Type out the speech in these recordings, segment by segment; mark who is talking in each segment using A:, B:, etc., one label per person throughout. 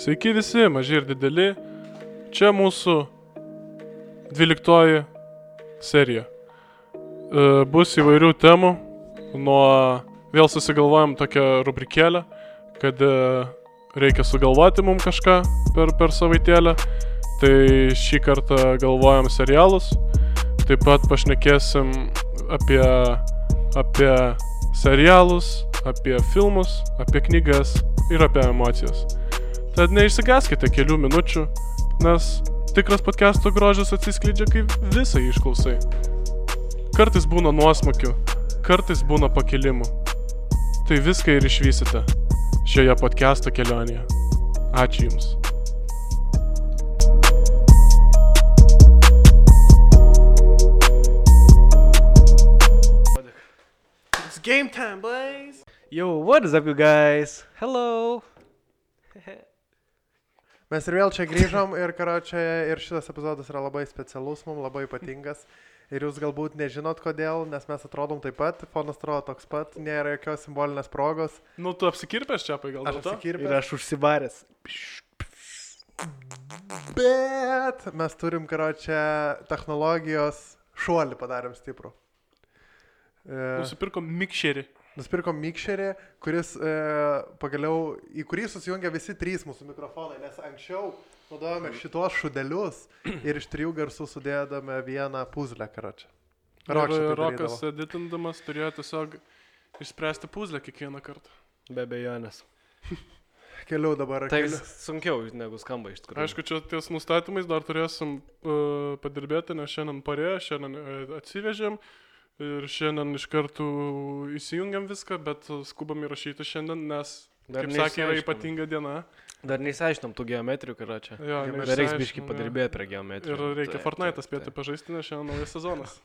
A: Sveiki visi, maži ir dideli. Čia mūsų dvyliktoji serija. E, Bus įvairių temų. Nuo vėl susigalvojom tokią rubrikėlę, kad e, reikia sugalvoti mums kažką per, per savaitėlę. Tai šį kartą galvojam serialus. Taip pat pašnekėsim apie, apie serialus, apie filmus, apie knygas ir apie emocijas. Tad neišsigaskite kelių minučių, nes tikras podcast'o grožis atsiskleidžia, kai visą išklausai. Kartais būna nuosmukių, kartais būna pakilimų. Tai viską ir išvysite šioje podcast'o kelionėje. Ačiū Jums.
B: Game time, boys!
C: Yo, what is up, you guys? Hello.
B: Mes ir vėl čia grįžom ir, karočią, ir šitas epizodas yra labai specialus, mums labai ypatingas. Ir jūs galbūt nežinot kodėl, nes mes atrodom taip pat, fonas atrodo toks pat, nėra jokios simbolinės progos.
A: Nu, tu apsikirpęs čia, pai gal
B: Aš
A: to?
C: Ir aš užsibaręs.
B: Bet mes turim, karočią, technologijos šuolį padarėm stiprų.
A: Nusipirkom mikšerį.
B: Nusipirkom mikšerį, kuris e, pagaliau, į kurį susijungia visi trys mūsų mikrofonai, nes anksčiau naudojame šitos šudelius ir iš trijų garsų sudėdame vieną puzlę, karočią. Rokas
A: editindamas turėjo tiesiog išspręsti puzlę kiekvieną kartą.
C: Be abejonės.
B: Keliau dabar.
C: Tai
B: keliu-
C: sunkiau negu skamba iš tikrųjų.
A: Aišku, čia ties nustatymais dar turėsim uh, padirbėti, nes šiandien parėjo, šiandien uh, atsivežėm ir šiandien iš karto įsijungiam viską, bet skubam įrašyti šiandien, nes,
C: Dar
A: kaip sakė, yra ypatinga diena.
C: Dar neįsiaiškinom tų geometrijų, ką čia.
A: Jo,
B: Dar
C: reiks biškai padirbėti prie geometrijų.
A: Ir reikia
C: Taip,
A: Fortnite spėti
C: taip.
A: pažaisti, nes šiandien naujas sezonas.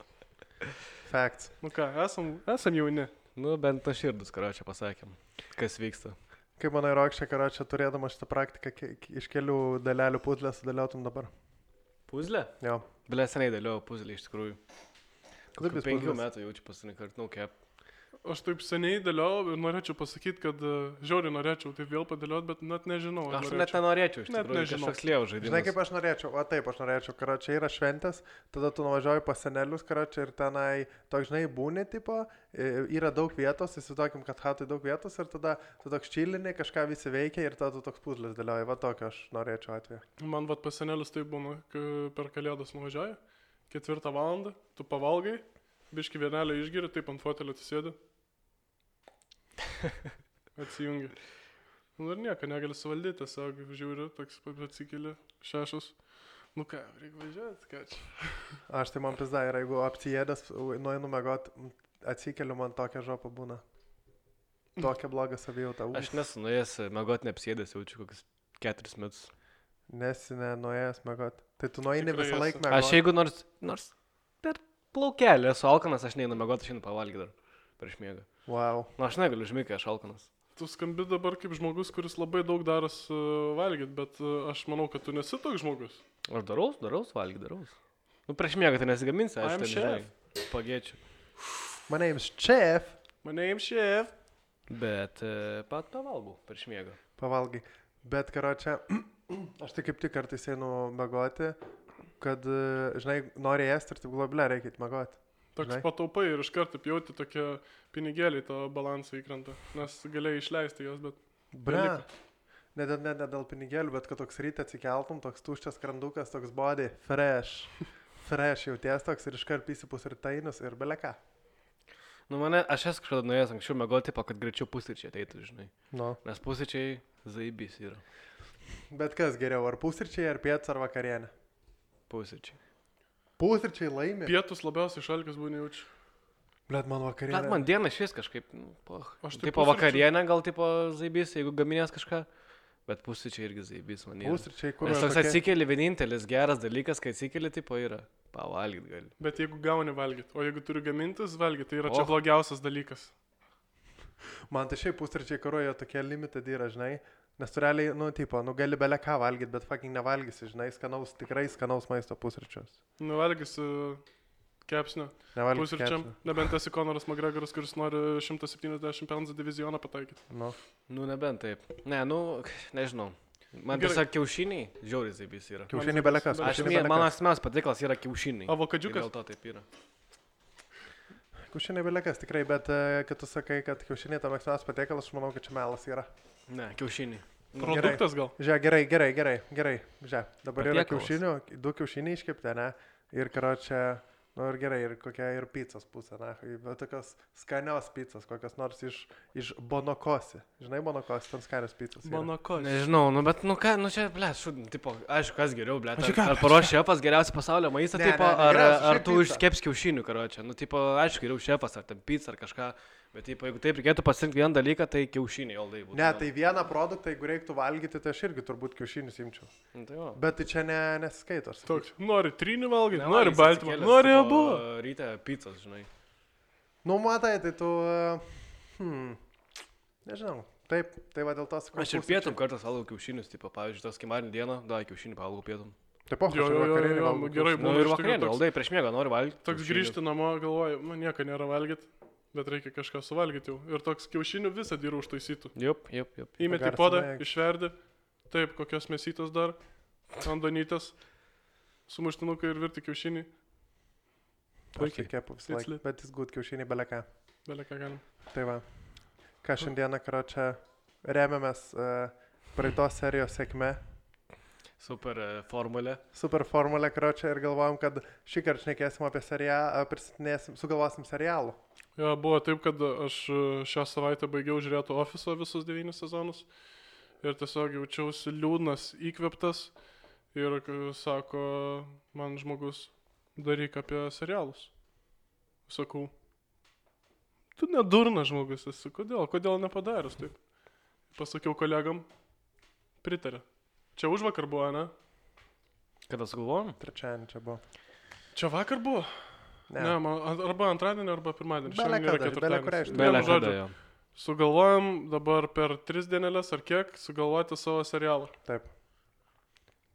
B: Facts.
A: Nu ką, esam, esam jauni.
C: Nu, bent to širdus, ką čia pasakėm. Kas vyksta.
B: Kaip manai, Rokšė, karočią, turėdama šitą praktiką, iš kelių dalelių puzlę sudėliotum dabar?
C: Puzlė?
B: Jo.
C: Blė seniai dėliau puzlį iš tikrųjų. Kokių
B: jis
C: penkių metų jaučiu paskutinį kartą, nu kaip.
A: Aš taip seniai dėliau ir norėčiau pasakyti, kad uh, žiauriai norėčiau taip vėl padėlioti, bet net nežinau.
C: Aš net
A: norėčiau.
C: nenorėčiau iš
A: Net
C: tikrųjų.
A: nežinau.
C: Kažkoks lievų žaidimas.
B: Žinai, kaip aš norėčiau, o taip, aš norėčiau, karočią yra šventės, tada tu nuvažiuoji pas senelius, karočią ir tenai, toks, žinai, būni tipo, e, yra daug vietos, įsivaizduokim, kad hatui daug vietos ir tada tu toks čilini, kažką visi veikia ir tada tu toks puzlės dėlioji, va tokio aš norėčiau atveju.
A: Man vad pasenelius tai būna, kai per kalėdas nuvažiuoji, ketvirtą valandą, tu pavalgai, biški vienelę išgeri, taip ant fotelio atsisėdi. Atsijungi. Nu ir nieko, negali suvaldyti, tiesiog žiūri, toks pat atsikeli, šešas. Nu ką, reikia važiuoti, ką čia.
B: Aš tai man pizda yra, jeigu apsijėdęs, nueinu mėgot, atsikeliu, man tokia žopa būna. Tokia bloga savijauta.
C: Aš nesu nuėjęs, mėgot neapsėdęs, jaučiu kokius keturis metus.
B: Nesine nuėjęs mėgot. Tai tu nueini visą laiką mėgot.
C: Aš jeigu nors, nors per plaukelį esu alkanas, aš neinu mėgoti, aš einu pavalgyti dar prieš miegą.
B: Wow.
C: Na, aš negaliu užmigti, aš alkanas.
A: Tu skambi dabar kaip žmogus, kuris labai daug daras uh, valgyti, bet uh, aš manau, kad tu nesi toks žmogus.
C: Aš daraus, daraus, valgyti, daraus. Nu, prieš miegą tai nesigaminsi,
A: I
C: aš
A: chef.
C: žinai, pagėčiau.
B: My name's Chef.
A: My name chef.
C: Bet e, pat pavalgau prieš miegą.
B: Pavalgai. Bet, karočią, aš tai kaip tik kartais einu mėgoti, kad, e, žinai, nori ėsti ir taip globlė reikia mėgoti.
A: Toks
B: Žinai.
A: pataupai ir iš karto jauti tokie pinigėliai to balansą įkrenta, nes galėjai išleisti juos, bet
B: Bre. Ne, ne, ne, ne dėl pinigėlių, bet kad toks ryte atsikeltum, toks tuščias krandukas, toks body, fresh. Fresh jauties toks ir iškart įsipus ir tainus ir beleka.
C: Nu, mane, aš esu kažkada nuėjęs anksčiau mėgoti, kad greičiau pusryčiai ateitų, žinai.
B: Nu.
C: Nes pusryčiai zaibys yra.
B: Bet kas geriau, ar pusryčiai, ar pietus, ar vakarienė?
C: Pusryčiai.
B: Pusryčiai laimi.
A: pietus labiausiai šalkis būna jaučiu.
B: Blet, man vakarienė.
C: Bet man diena iš vis kažkaip, nu, poch.
A: Aš tai
C: Tipo
A: pusryčių-
C: vakarienė gal tipo zaibys, jeigu gaminės kažką. Bet pusryčiai irgi zaibys man yra.
B: Pusryčiai, kur
C: Nes toks atsikeli vienintelis geras dalykas, kai atsikeli, tipo yra. Pavalgyti gali.
A: Bet jeigu gauni valgyti, o jeigu turi gamintis valgyti, tai yra čia
C: Och.
A: blogiausias dalykas.
B: Man tai šiaip pusryčiai karojo tokie limited yra, žinai. Nes tu realiai, nu, tipo, nu gali belę ką valgyti, bet fucking nevalgysi, žinai, skanaus, tikrai skanaus maisto pusryčius.
A: Nuvalgys kepsnio
B: Nevalgysi.
A: pusryčiam,
B: kepsnio.
A: nebent esi Konoras McGregoras, kuris nori 170 pounds divizioną pataikyti.
B: Nu.
C: Nu, nebent taip. Ne, nu, nežinau. Man
A: Gerai.
C: tiesiog kiaušiniai, žiauriai zaibys yra.
B: Kiaušiniai belekas.
C: Aš mė, mano asmens patiklas yra kiaušiniai.
A: Avokadžiukas?
C: Ir Dėl to taip yra.
B: Kiaušiniai belekas tikrai, bet e, kai tu sakai, kad kiaušiniai tam mėgstamiausias patiekalas, aš manau, kad čia melas yra.
C: Ne, kiaušiniai.
A: Produktas gal.
B: Žiūrėk, gerai, gerai, gerai, gerai. Žiūrėk, dabar yra
C: Patiekalas.
B: kiaušinių, du kiaušiniai iškepti, ne? Ir karočią, nu ir gerai, ir kokia ir pizzas pusė, ne? Bet tokios skanios pizzas, kokios nors iš, iš Bonokosi. Žinai, Bonokosi, ten skanios pizzas. yra.
A: Ko.
C: Nežinau, nu bet, nu ką, nu čia, ble, šudin, tipo, aišku, kas geriau, ble. Ar, ar paruoš šefas geriausią pasaulio maistą,
B: Ne,
C: tipo,
B: ne, ne,
C: ar, ar tu iškeps kiaušinių, karočią. Nu, tipo, aišku, geriau šefas, ar ten pizza, ar kažką. Bet, tipo, jeigu taip reikėtų pasirinkti vieną dalyką, tai kiaušiniai, oldai būtų.
B: Ne, tai vieną produktą, jeigu reiktų valgyti, tai aš irgi turbūt kiaušinius imčiau.
C: Nu, tai jo.
B: Bet tai čia ne, nesiskaito. aš
A: Toks, nori trynių valgyti,
C: Ne,
A: nori baltymą, nori abu.
C: Ryte pizzas, žinai.
B: Nu, matai, tai tu... e, Hmm, nežinau. Taip, tai va dėl to sakau.
C: Aš ir pietum kartais valgau kiaušinius, tipo, pavyzdžiui, tas kimarinį dieną, da, kiaušinį valgau pietum.
B: Taip, po
A: jo, jo, jo, gerai, Būna
C: nu, ir
A: toks-
C: valdai prieš miegą nori valgyti.
A: Toks grįžti namo, galvoju, man nieko nėra valgyti, bet reikia kažką suvalgyti jau. Ir toks kiaušinių visą dyrų užtaisytų.
C: Jup, jup, jup.
A: Įmeti podą, išverdi, taip, kokios mėsytos dar, andonytės, sumuštinukai ir virti kiaušinį.
B: Puikiai
A: Puikiai,
B: kepu visą laiką.
A: Tiksliai.
B: Bet jis gūt kiaušiniai beleką.
A: beleka galim.
B: Tai va. Ką šiandieną, karo čia remiamės uh, praeitos serijos sėkme.
C: Super e, formulė.
B: Super formulė, karo čia ir galvojom, kad šį kartą šnekėsim apie serialą, pristatinėsim, sugalvosim serialų.
A: Jo, buvo taip, kad aš e, šią savaitę baigiau žiūrėti ofiso visus devynis sezonus ir tiesiog jaučiausi liūdnas, įkveptas ir sako man žmogus, daryk apie serialus. Sakau, tu nedurna žmogus esi, kodėl, kodėl nepadaręs taip? Pasakiau kolegam, pritarė. Čia už vakar buvo, ne?
C: Kada sugalvojom?
B: Trečiadienį čia buvo.
A: Čia vakar buvo?
B: Ne,
A: Ne, man, arba antradienį, arba pirmadienį. Šiandien yra ketvirtadienis.
C: Belė
A: žodžiu. Sugalvojom dabar per tris dienelės ar kiek sugalvoti savo serialą.
B: taip.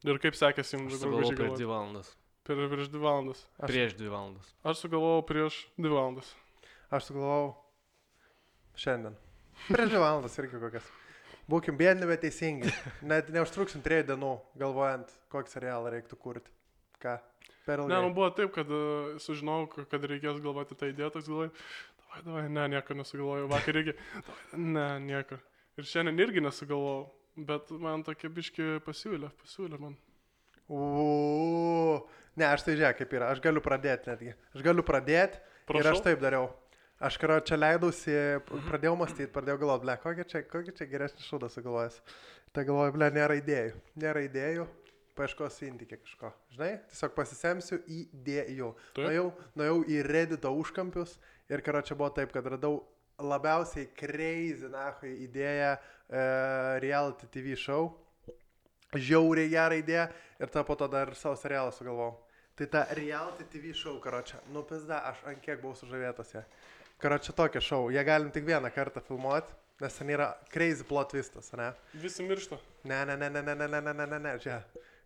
A: Ir kaip sekėsi jums
C: Aš sugalvojau
A: draugai
C: prieš
A: galvoti?
C: dvi valandas.
A: Per virš dvi valandas.
B: Aš,
C: Prieš dvi valandas.
A: Aš sugalvojau prieš dvi valandas.
B: aš sugalvojau šiandien. Prieš dvi valandas irgi kokias. Būkim bėdini, bet teisingi. Net neužtruksim trijų dienų, galvojant, kokį serialą reiktų kurti. Ką? Per
A: Ne,
B: ilgai.
A: nu buvo taip, kad uh, sužinojau, kad reikės galvoti tą idėją, toks galvoju, davai, davai, ne, nieko nesugalvojau, vakar irgi, davai, ne, nieko. Ir šiandien irgi nesugalvojau, bet man tokie biški pasiūlė, pasiūlė man.
B: Uuu. Ne, aš tai žiūrėk, kaip yra. Aš galiu pradėti netgi. Aš galiu pradėti ir aš taip dariau. Aš karo čia leidausi, pradėjau mąstyti, pradėjau galvoti, ble, kokį čia, kokį čia geresnį šūdą sugalvojęs. Tai galvoju, ble, nėra idėjų. Nėra idėjų, paieškosiu indikė kažko. Žinai, tiesiog pasisemsiu idėjų. Nuėjau, nuėjau į Reddito užkampius ir karo čia buvo taip, kad radau labiausiai crazy, nahui, idėją e, reality TV show. Žiauriai gerą idėją ir tą po to dar savo serialą sugalvojau. Tai ta reality TV show, karočią, nu pizda, aš ant kiek buvau sužavėtas ją. Karočią tokia show, jie galim tik vieną kartą filmuoti, nes ten yra crazy plot twistas, ne?
A: Visi miršta.
B: Ne, ne, ne, ne, ne, ne, ne, ne, ne, ne, ne, čia.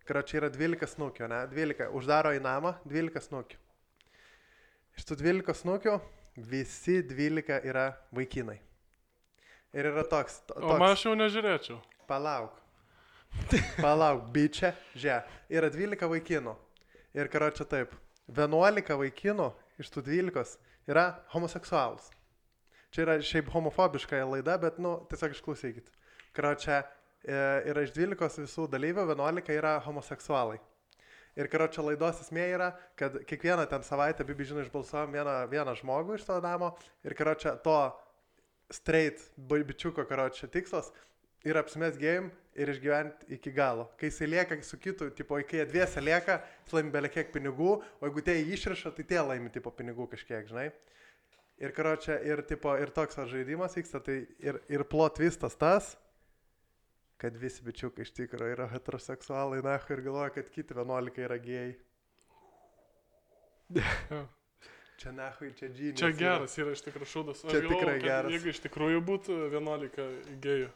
B: Karočią yra 12 snukio, ne? 12. Uždaro į namą 12 snukių. Iš tų 12 snukių visi 12 yra vaikinai. Ir yra toks. to-
A: O
B: toks
A: man aš jau nežiūrėčiau.
B: Palauk. Palauk, bičia, žia. Yra 12 vaikinų. Ir karo čia taip. 11 vaikinų iš tų 12 yra homoseksualus. Čia yra šiaip homofobiška laida, bet, nu, tiesiog išklausykit. Karo čia e, yra iš 12 visų dalyvių, 11 yra homoseksualai. Ir karo čia laidos esmė yra, kad kiekvieną ten savaitę, bibi žinai, išbalsuojam vieną, vieną žmogų iš to namo. Ir karo čia to straight bi- bičiuko karo čia tikslas yra apsimest game ir išgyventi iki galo. Kai jisai lieka su kitu, tipo, kai jie dviese lieka, jis laimi belie kiek pinigų, o jeigu tie jį išriša, tai tie laimi, tipo, pinigų kažkiek, žinai. Ir karo čia, ir, tipo, ir toks žaidimas vyksta, tai ir, ir plot vistas tas, kad visi bičiukai iš tikrųjų yra heteroseksualai, na, ir galvoja, kad kiti 11 yra gėjai. Čia, na, čia džinė.
A: Čia geras yra iš tikrųjų šūdas.
B: Čia
A: galvojau,
B: tikrai geras.
A: Jeigu iš tikrųjų būtų 11 gėjų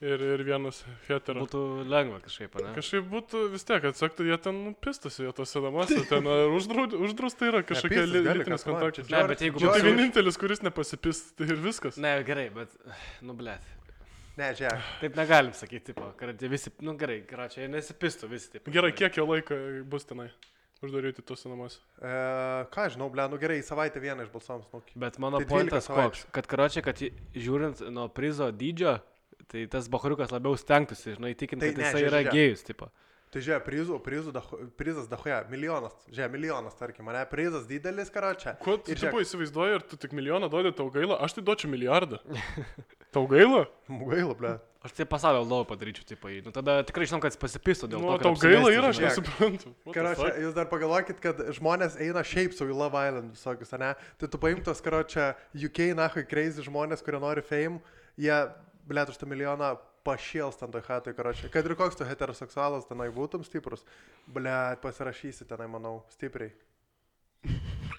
A: ir, ir vienas hetero.
C: Būtų lengva kažkaip, ne?
A: Kažkaip būtų vis tiek, atsaktų, jie ten nu, pistosi, jie tose namuose, ten uždrausta yra kažkokia li- lytinis kontaktas.
B: čia
C: Ne, bet jeigu
A: tai vienintelis, kuris nepasidpis, tai ir viskas.
C: Ne, gerai, bet, nu, blėt.
B: Ne, žiūrėk.
C: Taip negalim sakyti, tipo, kad jie visi, nu gerai, čia jie nesipistų visi. Tipo,
A: Gerai, kiek jo laiko bus tenai? Uždaryti tuose namuose.
B: E, ką aš žinau, ble, nu gerai, į savaitę vieną išbalsuom snukį.
C: Bet mano
B: Tai 12
C: pointas koks, kad karočią, kad žiūrint nuo prizo dydžio, tai tas bahariukas labiau stengtųsi, žinai, tikint,
B: Tai
C: kad
B: ne,
C: jisai
B: žiūrėk,
C: yra
B: žiūrėk.
C: gėjus, tipo.
B: Tai žiūrėk, prizų, prizų, prizas dahoja, milijonas, žiūrėk, milijonas, tarkim, mane prizas didelis, karočią.
A: Kuo tu
B: Ir
A: tipo įsivaizduoji, ar tu tik milijoną duodi, tau gaila, aš tai duočiau milijardą. Tau gaila?
B: gaila, ble.
C: Aš tai pasaulio lovą padaryčiau, tipo. Nu tada tikrai žinom, kad jis pasipistų dėl
A: Nu,
C: to.
A: tau gaila yra, aš nesuprantu.
B: Karočią, jūs dar pagalvokit, kad žmonės eina šiaip su į Love Island visokius, ne? Tai tu paimtos, karočią, UK, nahui, crazy žmonės, kurie nori fame, jie, blėt, už tą milijoną pašėls ten toj hatai, karočią. Kad ir koks tu heteroseksualas tenai būtum stiprus, blėt, pasirašysi tenai, manau, stipriai.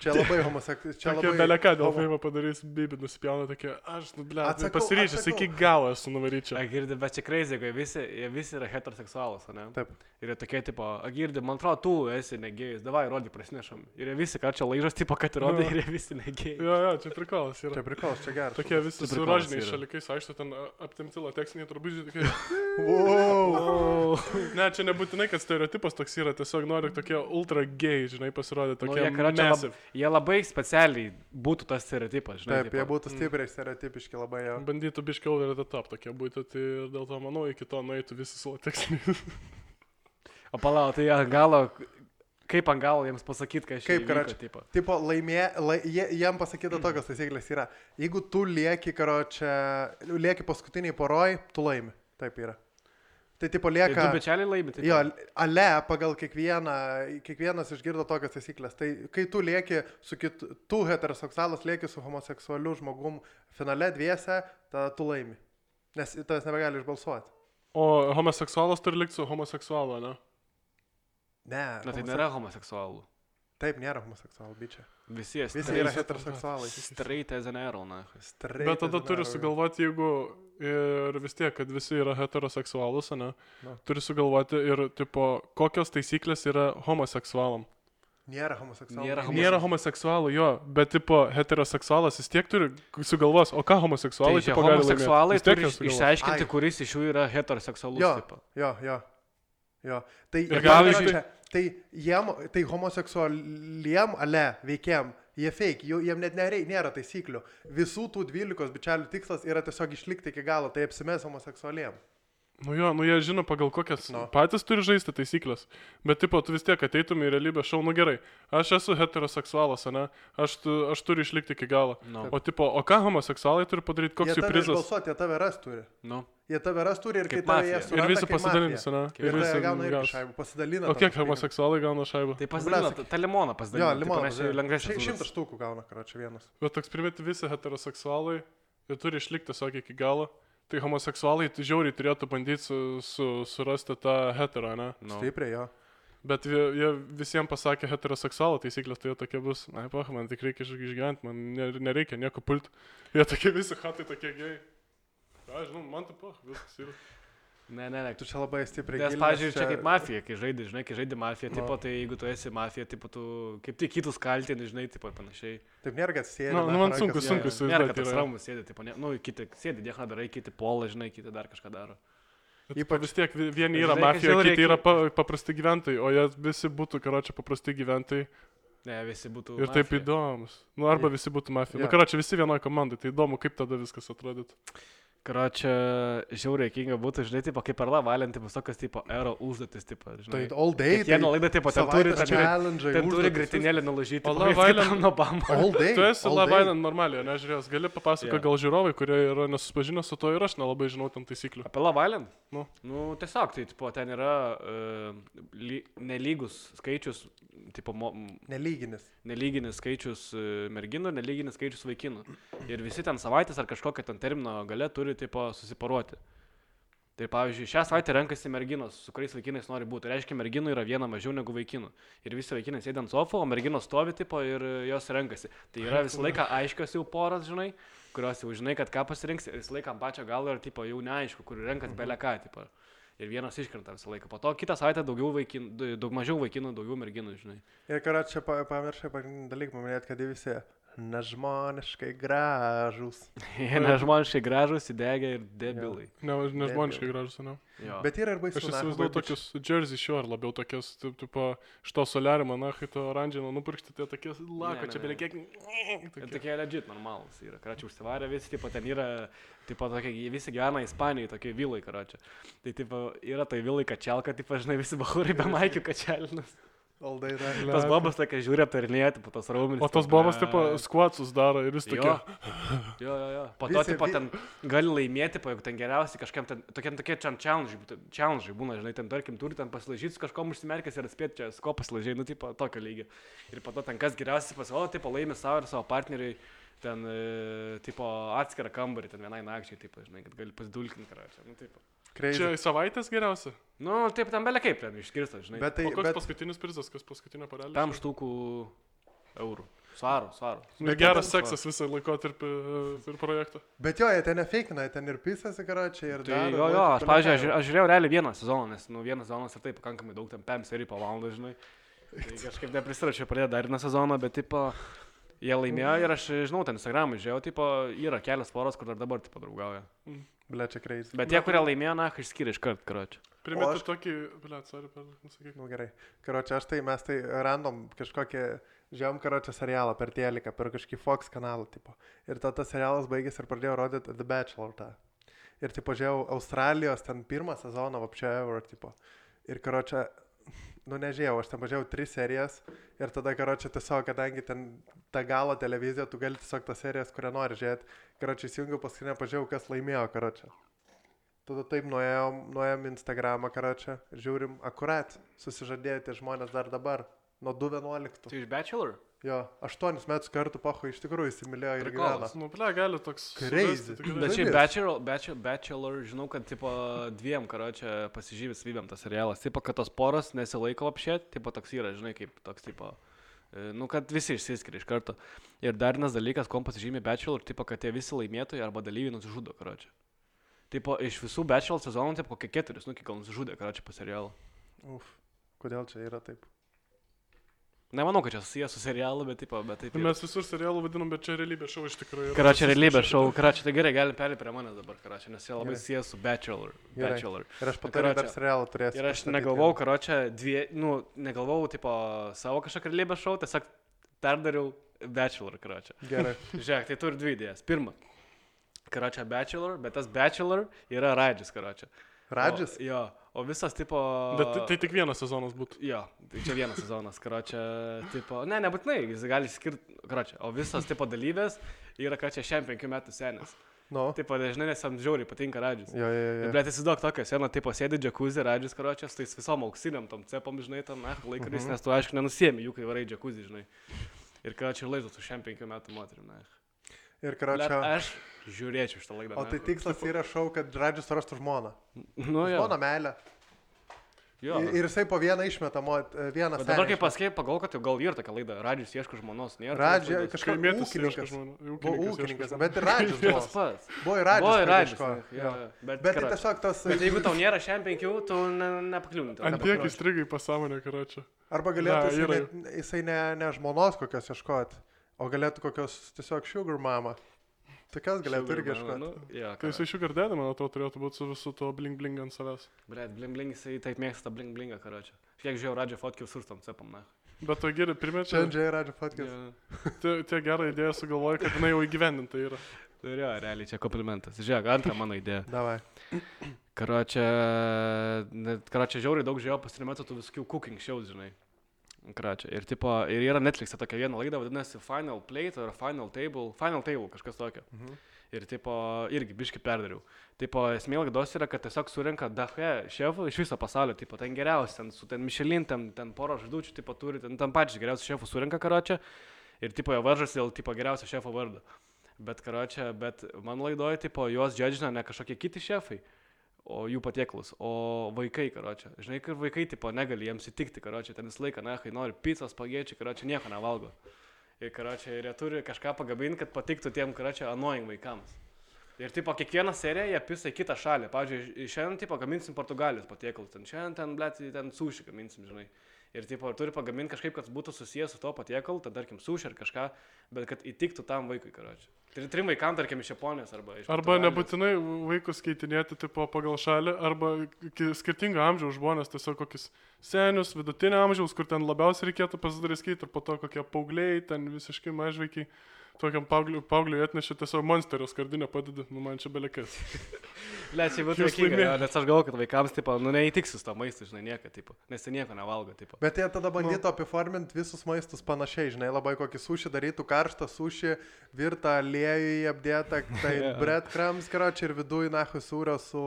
B: Čia labai homoseksualas. Čia
A: Tokia
B: labai...
A: beleka dėl
B: homo-
A: filmo padarys, bibi nusipjauna tokia, aš, nu, ble, pasiryžęs iki galo esu nuvaryčiau.
C: Agirdi, bet čia crazy, kai visi, jie visi yra heteroseksualus, ne?
B: Taip.
C: Ir jie tokie, tipo, Agirdi, man atrodo, tu esi negėjus, davai, rodyk, prasinešam. Ir jie visi, ką čia laižas, tipo, kad
A: Nu.
C: ir jie visi negėjus.
A: Jo, jo, čia prikalas yra.
B: Čia prikalas, čia geras.
A: Tokie visi su
C: prikolas
A: rožiniais
C: yra.
A: šalikais, aišku, ten a, aptemti lateksiniai drabužiai. Tokie...
B: Wow.
A: Ne, čia nebūtinai, kad stereotipas toks yra, tiesiog noriu tokie ultra gay, žinai, pasirodė
C: Nu,
A: tokie
C: jie, karočią, lab,
A: massive.
C: Jie labai specialiai būtų tas stereotipas, žinai.
B: Taip,
C: tipo.
B: jie būtų stipriai stereotipiški labai jau.
A: Bandytų biškiau ir top tokie būtų, tai dėl to, manau, iki to nueitų visi su lateksiniais.
C: O palauk, tai ant galo, kaip ant galo jiems pasakyti, kad aš
B: Kaip, karočią?
C: tipo.
B: Tipo, laimė, lai, jie, jiem pasakyta tokios taisyklės yra. Jeigu tu lieki, karo čia, lieki paskutiniai poroj, tu laimi. Taip yra. Tai tipo
C: Tai
B: lieka...
C: du bečeliai laimi, tai
B: Jo, ale pagal kiekvieną, kiekvienas išgirdo tokias taisyklės. Tai kai tu lieki su kitu, tu heteroseksualas lieki su homoseksualiu žmogum finale dviese, tada tu laimi. Nes tas nebegali išbalsuoti.
A: O homoseksualas turi likti su homoseksualu, ne?
B: Ne.
C: Na tai nėra homoseksualų.
B: Taip, nėra homoseksualų, bičia.
C: Visi
B: Visi yra heteroseksualai.
C: Straight as an arrow, na.
B: Straight
A: Bet tada turi sugalvoti, jeigu ir vis tiek, kad visi yra heteroseksualus, ne?
B: Nu.
A: Turi sugalvoti ir, tipo, kokios taisyklės yra homoseksualam.
B: Nėra homoseksualų.
C: Nėra homo-
A: Nėra homoseksualų, jo, bet, tipo, heteroseksualas vis tiek turi sugalvos, o ką homoseksualai,
C: Tai čia
A: tipo, gali
C: homoseksualai
A: Vis tiek
C: turi išsiaiškinti,
B: Ai.
C: kuris iš jų yra heteroseksualus.
B: Jo,
C: tipo.
B: jo, jo. Jo. Tai,
A: Ir pavyzdžiui-
B: čia- tai, jiem, tai homoseksualiem, ale, veikiam, jie fake, jų, jiem net nerei, nėra taisyklių. Visų tų 12 bičialių tikslas yra tiesiog išlikti iki galo, tai apsimes homoseksualiem.
A: Nu jo, nu jie žino, pagal kokias
B: Nu.
A: patys turi žaisti taisyklės. Bet, tipo, tu vis tiek ateitum į realybę šau, nu gerai, aš esu heteroseksualas, ne? Aš, tu, aš turiu išlikti iki galo.
C: Nu,
A: O, tipo, o ką homoseksualai turi padaryti, koks
B: Jie
A: jų
B: tave
A: prizas?
B: išbalsuoti, jie tave ras turi.
C: nu.
B: Jie tave ras turi ir kai
C: Kaip
B: tave
C: mafija.
B: jie suranda,
A: Ir visi pasidalins, ne?
B: Ir
A: visi
B: gauna irgi šaibų, pasidalina.
A: O kiek homoseksualai gauna šaibą?
C: Tai pasidalina,
B: sakyk-
C: tą limoną
B: Jo,
C: pasidalina. tai
B: limonas.
C: panašiai lengvesnis.
B: Šimtas štukų gauna, karočią vienas.
A: Bet toks primeti visi heteroseksualai ir turi išlikti tiesiog iki galo. Tai homoseksualai tai žiauriai turėtų bandyti su, su, surasti tą hetero, ne?
C: Nu.
B: Stipriai jo.
A: Bet jie, jie visiems pasakė heteroseksualų taisyklės, tai jie tokie bus, na, pah, man tik reikia iš- išgyventi, man ne- nereikia nieko pulti. Jie tokie visi hatai tokie gėjai. Ką, žinau, man tai pah, viskas yra.
C: Ne, ne, ne.
B: Tu čia labai stipriai.
C: Nes, pavyzdžiui, čia kaip mafija, kai žaidži, žinai, kai žaidži mafiją,
B: Nu.
C: tipo, tai jeigu tu esi mafija, tipo, tu kaip tik kitus kaltini, žinai, tipo, panašiai.
B: Taip nėra, kad sėdi.
A: Nu,
B: na,
A: nu, man
B: rankas
A: sunku,
B: sėdi.
A: sunku
C: Nėra, kad tas
A: yra.
C: ramus sėdi, tipo, ne, nu, kiti sėdi, nieko darai, kiti pola, žinai, kiti dar kažką daro.
A: Tipo, vis tiek vi- vieni yra
C: Žinai,
A: mafija, kiti yra pa, paprasti gyventojai, o jie visi būtų, karočią, paprasti gyventojai
C: Ne, visi būtų.
A: ir taip
C: mafija.
A: įdomus. Nu, arba
B: Taip.
A: visi būtų mafija. Nu,
B: Jo.
A: karočią, visi vienoje komandai, tai įdomu, kaip tada viskas atrodytų.
C: Karočią, žiauriai kinga būtų, žinai, tipo, kaip per lavalentį visokios, tipo, ero užduotis, tipo,
B: Tai
C: žinai.
B: all day.
C: Kiekvieną laidą, tipo, ten turi, ten ten turi gritinėlį nulažyti.
A: O
C: kitam nuo bambo.
B: All day.
A: Tu esi. Lavainan normaliai, nežiūrėjęs, gali papasakoti yeah. gal žiūrovai, kurie yra nesusipažinę su to ir aš nelabai žinau tam taisyklių.
C: Apie Love Island?
A: Nu.
C: Nu, tiesiog, tai, tipo, ten yra uh, ly, nelygus skaičius, tipo, mo,
B: Nelyginis.
C: nelyginis skaičius uh, merginų, nelyginis skaičius vaikinų. Ir visi ten savaitės ar kažkokio ten termino gale turi, tipo, susiparuoti. Tai pavyzdžiui, šią savaitę renkasi merginos, su kuriais vaikinais nori būti. Tai reiškia, merginų yra viena mažiau negu vaikinų. Ir visi vaikinai sėdi ant sofo, o merginos stovi tipo ir jos renkasi. Tai yra visą laiką aiškios jau poras, žinai, kurios jau žinai, kad ką pasirinks. Ir visą laiką ant pačio galo yra tipo jau neaišku, kur renkas beleką. Tipo. Ir vienas iškrenta visą laiką. Po to kitą savaitę daugiau vaikinų, daug mažiau vaikinų, daugiau merginų, žinai.
B: Ir karočią pa, pamiršai pagrindinį dalyką paminėti, kad jie visi nežmoniškai gražus.
C: Jie nežmoniškai gražus, įdegę ir debilai.
A: Ne, nežmoniškai gražus, ne?
C: Jo.
B: Bet yra ir baisu.
A: Aš įsivaizduoju tokius Jersey Shore labiau tokias, taip, tipo, iš to soliarimo, na, kai to oranžino nupirkti, tai tokie lako,
C: Ne,
A: čia
C: ne,
A: beveik
C: ne.
A: kiek... Tokie.
C: tokie legit normalūs yra. Kračiau užsivarę visi, tipo, ten yra, tipo, tokie, visi gyvena Ispanijoje, tokie vilai, kračiau. Tai, tipo, yra tai vilai kačelka, tipo, žinai, visi bahūrai be maikių kačelinas.
B: Aldai, da.
C: Tas bobas tokia žiūri aptarinėja, tipo, tos raumenis.
A: O tas bobas, tipo, skvatsus daro ir jis
C: Jo,
A: tokia...
C: jo, jo, jo. Po to, tipo, ten gali laimėti, po jeigu ten geriausiai kažkam ten, tokie, tokie challenge, būna, žinai, ten, tarkim, turi ten pasilažyti su kažkom užsimerkęs ir atspėti, čia ko pasilažiai, nu, tipo, tokio lygio. Ir po to ten kas geriausiai pas, o, tipo, laimi savo ir savo partneriui, ten, e, tipo, atskirą kambarį, ten vienai nakčiai, tipo, žinai, kad gali pasidulkinti, karočią, nu, tipo.
B: Crazy.
A: Čia savaitės geriausia.
C: Nu, taip, ten belia kaip ten išskirsta, žinai.
B: Bet
A: Tai, o koks
B: bet,
A: paskutinis prizas, kas paskutinė parelė?
C: Tam štukų eurų. Svarų, svarų.
A: Nu,
B: bet
A: geras seksas visą laikotarpį e, ir projektą.
B: bet jo, jie ten nefeikina, ten ir pisasi, karočiai, ir
C: Tai
B: dar.
C: jo, jo, aš, pavyzdžiui, aš, aš žiūrėjau realiai vieną sezoną, nes, nu, vienas sezonas ir taip pakankamai daug, ten 5 serijų po valandą, žinai. Tai kažkaip neprisirašiau pradėti dar vieną sezoną, bet, tipo, jie laimėjo ir aš, žinau, ten Instagram'ą žiūrėjau, tipo, yra kelias poros, kur dar dabar, tipo, draugauja.
B: Ble, čia crazy.
C: Bet tie, kurie laimėjo, na, išskyrė iš karto, karočią.
A: Primeti
B: aš-
A: tokį... Ble, sorry, per... Nesakyk.
B: Nu gerai. Karočią, aš tai, mes tai random kažkokį, žiūrėjom karočią serialą per Teliką, per kažkokį Fox kanalą, tipo. Ir tada tas serialas baigėsi ir pradėjau rodyti The Bachelor tą. Ir, tipo, žiūrėjau Australijos ten pirmą sezoną, vapčia ever, tipo. Ir karočią, nu nežiūrėjau, aš ten pažiūrėjau tris serijas ir tada karočią tiesiog, kadangi ten ta galo televizija, tu gali tiesiog tas serijas, kurią nori žiūrėti. Karočią įsijungiau paskutinę, pažiūrėjau, kas laimėjo karočią. Tada taip nuėjom, nuėjom Instagramą, karočią, žiūrim, akurat, susižadėjo tie žmonės dar dabar, nuo 2.11.
C: Tai iš Bachelor?
B: Jo, 8 metus kartu paho iš tikrųjų įsimylėjo ir gyveno.
A: Nu, ble, gali toks... Tikrai.
C: Bet šiaip Bachelor, Bachelor, Bachelor, žinau, kad, tipo, dviem, karočią, pasižymė savybėm tas serialas. Tipo, kad tos poros nesilaiko apšėt, tipo, toks yra, žinai, kaip toks, tipo, e, nu, kad visi išsiskiria iš karto. Ir dar vienas dalykas, kom pasižymė Bachelor, tipo, kad tie visi laimėtojai arba dalyviai nusižudo, karočią. Tipo, iš visų Bachelor sezonų, tipo, kokie keturis, nu, kiek gal nusižudė, karočią po serialą.
B: Uf, kodėl čia yra taip?
C: Nemanau, kad čia susijęs su serialu, bet, tipo, bet taip. yra.
A: Mes visur serialų vadinam, bet čia realybė šau iš tikrųjų.
C: realybės
A: šitą-
C: šou, karočią, tai gerai, galim perėti prie manęs dabar, karočią, nes jie labai susijęs su Bachelor.
B: Gerai.
C: Bachelor.
B: Ir aš
C: Karočią.
B: dar serialą turėsiu.
C: Ir aš negalvau, karočią, dvie, nu, negalvau, tipo, savo kažkokią realybės šou, tiesiog perdariau Bachelor, karočią.
B: Gerai.
C: Žiūrėk, tai turi dvi idėjas. Pirma, karočią Bachelor, bet tas Bachelor yra Radžis, karočią.
B: Radžis?
C: O, jo, o visas, tipo...
A: Bet tai, tai tik vienas sezonas būtų.
C: Jo, tai čia vienas sezonas, karočią, tipo, ne, nebūtinai, jis gali skirti, karočią, o visas, tipo, dalyvės yra, karočią, šiandien penkių metų senis.
B: Nu.
C: Tipo, dažnai nes jam žiauriai patinka Radžis.
B: Jo, jo, jo.
C: bet įsivaizduok tokią sceną, tipo sėdi džekuzį, radžius karočias, tai visom auksiniam tom cepom, žinai, tam, na, laikrodis,
B: Mhm.
C: nes tu aišku nenusiemi jų, kai varai džekuzį, žinai. Ir karočiai laidas su šiam penkių metų moterim, na.
B: Ir karočią.
C: aš žiūrėčiau šitą laidą.
B: O tai tikslas yra šau, kad Radžis rastų žmoną.
C: Nu, jo.
B: Žmona meilė.
C: jo.
B: Ir ir jisai po vieną išmeta, vieną.
C: Dabar
B: senį
C: kai
B: išmeta.
C: pasakė, pagalvoju, kad jau gal yra tokia laida, radžius ieško žmonos, nėra.
B: Radži,
C: tokios laidos.
B: kažkas
A: Kaimėtis
B: ūkininkas. Buvo
A: Ūkininkas
B: bet ir Radžis buvo.
C: Pats.
B: Buvo ir Radžis.
C: Buvo ir radžius. jo. Bet,
B: Bet tai tiesiog tas...
C: Bet jeigu tau nėra šiam penkių, tu ne, nepakliūni.
A: Ant tiek įstrigai pasąmonė, karočią.
B: Arba galėtų
A: Na,
B: jisai, ne, jisai ne, ne žmonos kokios ieškoti, o galėtų kokios tiesiog sugar mama. Tokias galėtų irgi ieškoti.
C: Nu, jo,
A: Tai jisai šių gardėdė, man atrodo, turėtų būti su visu to bling bling ant savęs.
C: Blet, bling bling, jisai taip mėgsta bling blingą, karočią. Kiek žiūrėjau, radžio fotkių sustam, cepam, na.
A: Bet to geri, primėčiau,
B: Šiandien Radžio podcast.
C: Jo.
A: tie, tie gerą idėją sugalvoja, kad jinai jau įgyvendinta yra.
C: Turėjo, realiai čia komplimentas. Žiūrėk, antra mano idėja.
B: Davai.
C: Karočią, karočią žiauriai daug žiūrėjau pasirimetų tų visokių cooking shows, žinai. Karočią. Ir, tipo, ir yra Netflix'e tokia viena laida, vadinasi Final Plate ar Final Table. Final Table, kažkas tokio.
B: Mhm.
C: Ir, tipo, irgi biški perdariau. Tipo, esmė laidos yra, kad tiesiog surinka dahe šefų iš viso pasaulio, tipo, ten geriausi, ten su ten Michelin, ten, ten poro žvaigždučių, tipo, turi, ten, ten pačius geriausius šefus surinka karočią. Ir, tipo, jo varžosi dėl, tipo, geriausio šefo vardo. Bet, karočią, bet man laidoje, tipo, juos džedžina ne kažkokie kiti šefai, o jų patiekalus, o vaikai, karočią. Žinai, kur vaikai, tipo, negali jiems įtikti, karočią, ten visą laiką, na, kai nori pizzas, pagėčiai, karočią, nieko nevalgo. Ir, karočią, ir jie turi kažką pagaminti, kad patiktų tiem, karočią, annoying vaikams. Ir, tipo, kiekvieną seriją jie pisa į kitą šalį. Pavyzdžiui, šiandien, tipo, gaminsim Portugalijos patiekalus, ten šiandien, ten, blėt, ten suši gaminsim, žinai. Ir tipo, turi pagaminti kažkaip, kad būtų susijęs su to patiekalu, tad tarkim, suši ar kažką, bet kad įtiktų tam vaikui, karočiui. Tai trim vaikam, tarkim, iš Japonijos arba iš...
A: Arba
C: Portugalijos.
A: nebūtinai vaikus keitinėti tipo pagal šalį, arba ki- skirtingo amžiaus žmonės, tiesiog kokius senius, vidutinio amžiaus, kur ten labiausiai reikėtų pasidaryti ir po to kokie paaugliai, ten visiškai mažveikiai. Tokiam paaugliui, paaugliui atnešė tiesiog monsterio skardinę padedi, nu man čia belikas.
C: Le, čia būtų juokinga, nes aš galvoju, kad vaikams, tipo, nu neįtiksis to maisto, žinai, nieko, tipo, nes jie nieko nevalgo, tipo.
B: Bet jie tada bandytų apiforminti visus maistus panašiai, žinai, labai kokį sušį darytų, karštą sušį, virtą aliejų apdėtą, tai
C: Jo.
B: breadcrumbs, karoči, ir viduje nahu sūrio su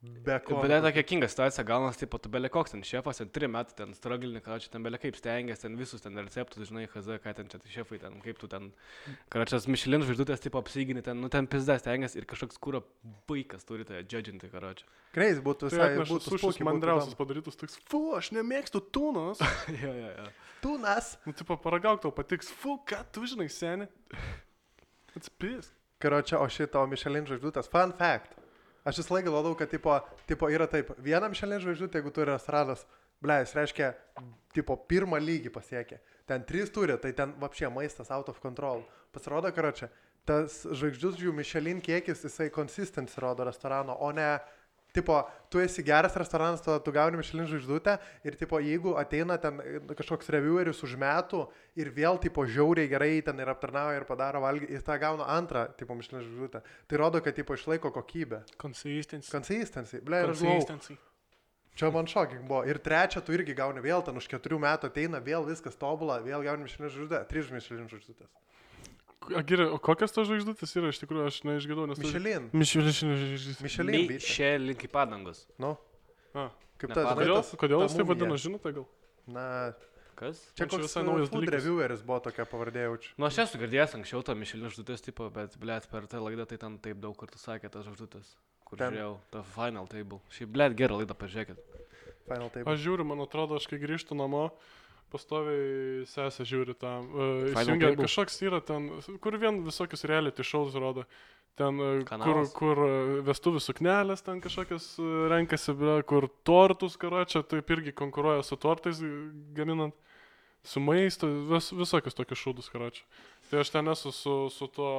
B: bekonu.
C: Bet tokia kinga situacija, gaunas, tipo, tu belė koks ten šefas, ten 3 metai ten stragilini, ką čia ten belė kaip stengiasi, ten visus ten receptus, žinai, HZ, ką ten čia tie šefai, ten kaip tu ten, karočias Michelin žvaigždutės, tipo, apsigini, ten, nu ten pizdas stengiasi ir kažkoks kūro vaikas turi tai džedžinti, karočią.
B: Kreis būtų
A: Tai
B: visai,
A: atneša
B: būtų būtų
A: mandriausias
B: įdomu.
A: padarytus, toks, fu, aš nemėgstu tūnos.
C: jo, jo, jo.
B: Tūnas.
A: nu, tipo, paragauk tau patiks, fu, ką tu žinai, seni. Atspės.
B: Karoči, o šito Michelin žvaigždutės. Fun fact. Aš visą laiką galvodavau, kad tipo, tipo yra taip, viena Michelin žvaigždutė, jeigu turi restoranas, bleis, reiškia, tipo, pirmą lygį pasiekė. Ten trys turi, tai ten vapšė maistas out of control. Pasirodo, karoči, tas žvaigždžių Michelin kiekis, jisai consistency rodo restorano, o ne, tipo, tu esi geras restoranas, tada tu gauni Michelin žvaigždutę ir, tipo, jeigu ateina ten e, kažkoks revieweris už metų ir vėl, tipo, žiauriai gerai ten ir aptarnauja ir padaro valgį, jis tą gauna antrą, tipo, Michelin žvaigždutę. Tai rodo, kad, tipo, išlaiko kokybę.
A: Consistency.
B: Consistency. Ble, ir
A: Consistency.
B: čia man šoking buvo. Ir trečią tu irgi gauni vėl, ten už keturių metų ateina, vėl viskas tobula, vėl gauni Michelin žvaigždutę. Trys Michelin žvaigždutės.
A: Agirė, o kokias tos žvaigždutės yra, iš tikrųjų, aš neišgirdau, nes... žvaigždės.
B: Michelin. bitė.
C: Michelin kaip padangos.
B: Nu,
A: A,
B: kaip žinai,
A: kodėl, kodėl
B: ta
A: jis tai
B: mumija.
A: vadina, žinote gal?
B: Na,
C: Kas?
B: čia koks
A: visai naujas dalykas.
B: revieweris buvo tokia pavardė jaučiu.
C: Nu, aš esu girdėjęs anksčiau to Michelin žvaigždutės tipo, bet, blėt, per tą laidą tai ten taip daug kartų sakė tas žvaigždutės. Kur
B: Ten.
C: žiūrėjau, tą Final Table. Šiaip, blėt, gerą laidą, pažiūrėkit.
B: Final taip.
A: Aš žiūriu, man atrodo, aš kai grįžtu namo, pastoviai sesė žiūri tam. Uh, įsijungia, kažkoks yra ten, kur vien visokius reality shows rodo. Ten, kur,
C: Kanalas?
A: kur uh, vestuvių suknelės ten kažkokias renkasi, kur tortus, karočią, taip irgi konkuruoja su tortais gaminant, su maistu, vis, visokius tokius šūdus, karočią. Tai aš ten esu su, su to,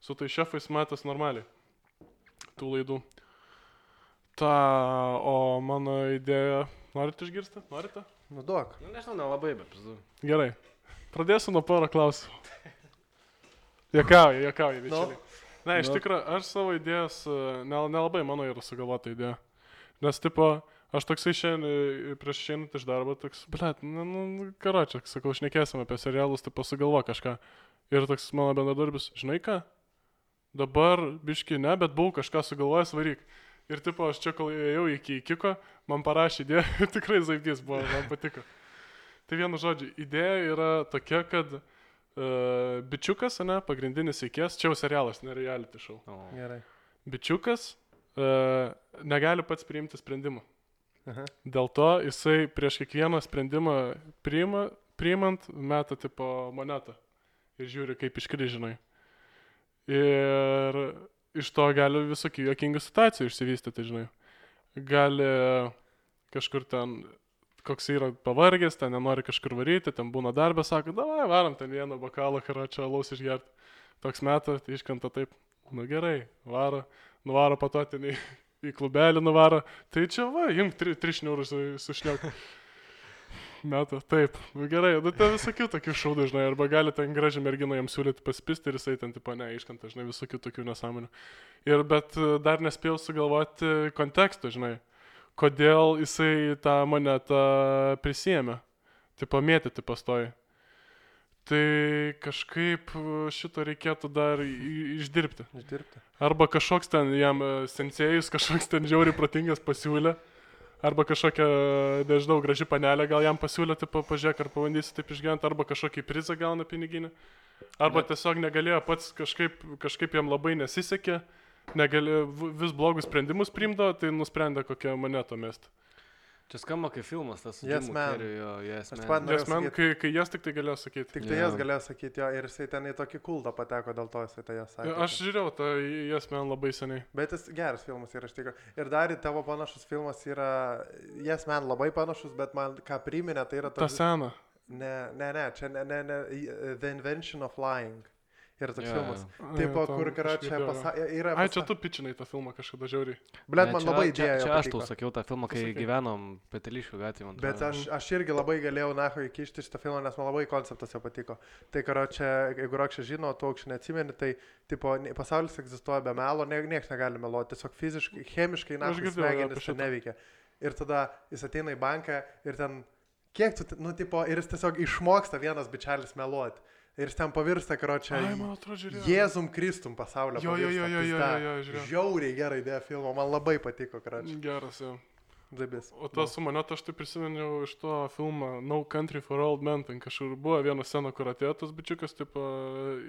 A: su tai šefais matęs normaliai. Tų laidų. Ta, o mano idėja, norite išgirsti? Norite?
B: Nu, duok.
C: Nu, nežinau, nelabai, bet pizdu.
A: Gerai. Pradėsiu nuo poro klausimų. Jokauju, jokauju, bičiuliai. Na, iš
C: Nu.
A: tikrųjų, aš savo idėjas, e, nel- nelabai mano yra sugalvota idėja. Nes, tipo, aš toksai šiandien, e, prieš šiandien iš darbo, toks, blėt, nu, nu, karočiak, sakau, šnekėsim apie serialus, tipo, sugalvo kažką. Ir toks mano bendradarbis, žinai ką? Dabar, biški, ne, bet buvau kažką sugalvojęs, varyk. Ir, tipo, aš čia, kol ėjau iki Kiko, man parašė idėją, tikrai zaibdys buvo, man patiko. Tai vienu žodžiu, idėja yra tokia, kad uh, bičiukas, ne, pagrindinis įkės, čia jau serialas, ne reality show.
C: O.
B: Gerai.
A: Bičiukas uh, negali pats priimti sprendimų.
B: Aha.
A: Dėl to jisai prieš kiekvieną sprendimą priima, priimant meta tipo monetą ir žiūri, kaip iškryžinai. Ir iš to gali visokių juokingų situacijų išsivystyti, žinai. Gali kažkur ten, koks yra pavargęs, ten nenori kažkur varyti, ten būna darbė, sako, davai, varom ten vieną bokalą, karočią, alaus išgerti. Toks metas, tai iškanta taip, nu gerai, varo, nuvaro po to ten į, klubelį, nuvaro. Tai čia va, jums tri, tri šniūrus sušniok. Metų, taip, nu gerai, nu ten visokių tokių šaudų, žinai, arba gali ten gražią merginą jam siūlyti paspisti ir jisai ten, tipo, ne, iškanta, žinai, visokių tokių nesąmonių. Ir bet e, dar nespėjau sugalvoti konteksto, žinai, kodėl jisai tą monetą prisėmė, tipo, mėtyti pastoji. Tai kažkaip e, šito reikėtų dar išdirbti.
B: Išdirbti.
A: Arba kažkoks ten jam e, sensėjus, kažkoks ten žiauriai protingas pasiūlė. Arba kažkokia, nežinau, graži panelė gal jam pasiūlė, tipo, pažiūrėk, ar pabandysi taip išgyventi, arba kažkokį prizą gauna piniginį. Arba
C: Bet-
A: tiesiog negalėjo pats kažkaip, kažkaip jam labai nesisekė, negalėjo, v- vis blogus sprendimus priimdavo, tai nusprendė kokią monetą mesti.
C: Čia skamba kaip filmas, tas
B: Yes, Man.
C: Jo, Yes,
B: Aš
C: Man.
B: Norėjau
A: Nes man,
B: sakyt-
A: kai, kai jas tik tai galėjo sakyti.
B: Tik tai
C: Jo.
B: jas galėjo sakyti jo ir jisai ten į tokį kultą pateko, dėl to jisai tai jas sakė.
A: Aš žiūrėjau tą jas man labai seniai.
B: Bet jis geras filmas yra iš tikrųjų. Ir dar į tavo panašus filmas yra, jas man labai panašus, bet man ką priminė, tai yra
A: Ta
B: tas...
A: sena.
B: Ne, ne, ne, čia ne, ne, ne, The Invention of Lying. Yra toks
C: Jo,
B: filmas.
A: Ai,
B: kur,
A: tam
B: kara,
A: kažkaip
B: čia
A: jo, jo.
B: pasa... yra...
A: Ai, čia tu pičinai tą filmą kažkada žiauriai.
B: Blet, man
C: čia-
B: labai
C: čia,
B: idėja.
C: čia aš tau sakiau tą filmą, kai
A: Pasakai.
C: gyvenom Peteliškių gatvėje.
B: Bet aš, aš irgi labai galėjau naho įkišti šitą filmą, nes man labai konceptas jo patiko. Tai, karo čia, jeigu Rokšė žino, tu aukščiai neatsimeni, tai, tipo, ne- pasaulis egzistuoja be melo, ne, niekas negali meluoti, tiesiog fiziškai, chemiškai, na,
A: Aš girdėjau
B: smegenys čia
A: šitą.
B: neveikia. Ir tada jis ateina į banką ir ten, kiek tu, nu, tipo, ir jis tiesiog išmoksta vienas bičelis meluoti. Ir jis ten pavirsta, karo čia.
A: Ai, man atrodo, žiūrėjau.
B: Jėzum Kristum pasaulio.
A: Jo, jo, jo, jo, jo, jo, jo, žiūrėjau.
B: Žiauriai gerai idėja filmo, man labai patiko, karo čia.
A: Geras, jau.
B: Zabis.
A: O tas su manio, aš tai prisiminiau iš to filmo No Country for Old Men, ten kažkur buvo viena scena, kur atėjo tas bičiukas, tipo,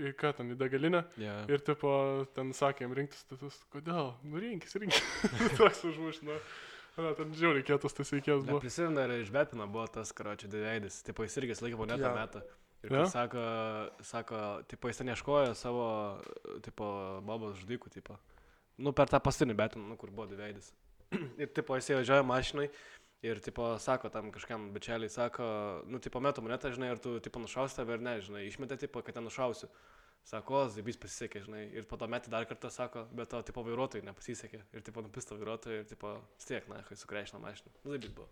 A: į ką ten, į degalinę.
C: Jo.
A: Ir, tipo, ten sakėm rinktis, tai tas, kodėl? Nu, rinkis, rinkis. Toks užmušino. Na, ten žiauriai kietas tas veikėjas buvo.
C: Prisimenu, dar iš Betino buvo tas, karočią, dviveidis. Tipo, jis irgi laikė monetą yeah. metą. Ir yeah. sako, sako, tipo, jis ten ieškojo savo, tipo, babos žudikų, tipo. Nu, per tą pastinį Betiną, nu, kur buvo dviveidis. ir, tipo, jis važiuoja mašinai. Ir, tipo, sako tam kažkam bičialiai, sako, nu, tipo, metu monetą, žinai, ir tu, tipo, nušausi tave ar ne, žinai, išmetė, tipo, kad ten nušausiu. Sako, o, zaibys pasisekė, žinai, ir po to metį dar kartą sako, bet to, tipo, vairuotojai nepasisekė. Ir, tipo, nupista vairuotojai ir, tipo, vis tiek, na, kai sukreišino mašiną. Nu, zaibys buvo.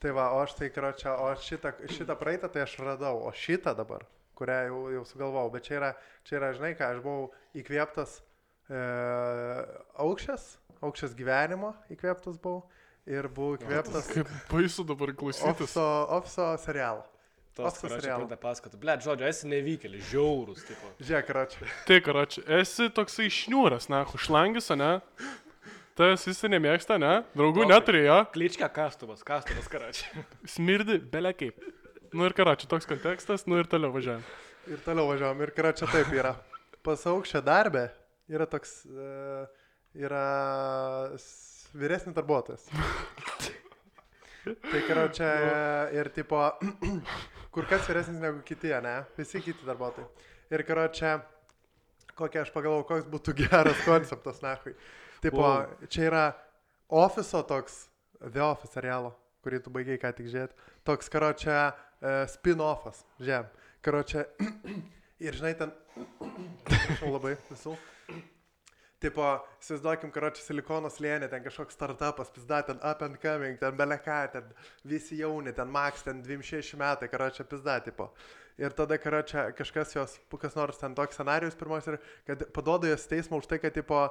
B: Tai va, o aš tai, karo čia, o šitą, šitą praeitą tai aš radau, o šitą dabar, kurią jau, jau sugalvojau, bet čia yra, čia yra, žinai ką, aš buvau įkvėptas e, aukščias, aukščias gyvenimo įkvėptas buvau ir buvau įkvėptas
A: Kaip baisu dabar klausytis.
B: ofiso, ofiso serialo.
C: Tos, kur aš
B: serialo.
C: pradėjau pasakoti. Ble, žodžiu, esi nevykėlis, žiaurus, tipo.
B: Žiūrėk, karo čia.
A: Tai, karoči, esi toksai šniūras, na, šlangis, ne? Tas visi nemėgsta, ne? Draugų
C: Tokai.
A: neturėjo,
C: Kličkia kastuvas, kastuvas karačiai.
A: smirdi, belia kaip. Nu ir karoči, toks kontekstas, nu ir toliau važiuojam.
B: Ir toliau važiuojam. Ir karo čia taip yra. Pas aukščią darbę yra toks, e, yra vyresnis darbuotojas. Tai karo čia ir tipo, kur kas vyresnis negu kiti, ne? Visi kiti darbuotojai. Ir karo čia, kokia aš pagalvoju, koks būtų geras konceptas, nahui. Tipo,
C: Wow.
B: čia yra ofiso toks, The Office serialo, kurį tu baigiai ką tik žiūrėti. Toks karo čia uh, spin-offas, žem. Karo čia. ir žinai, ten... Prašau labai visų. Tipo, įsivaizduokim, karo čia silikono slėnė, ten kažkoks startupas, pizda, ten up and coming, ten beleka, ten visi jauni, ten max, ten 26 metai, karo čia pizda, tipo. Ir tada, karo čia kažkas jos, kas nors ten toks scenarius pirmas ir kad paduoda jos teismą už tai, kad, tipo, e,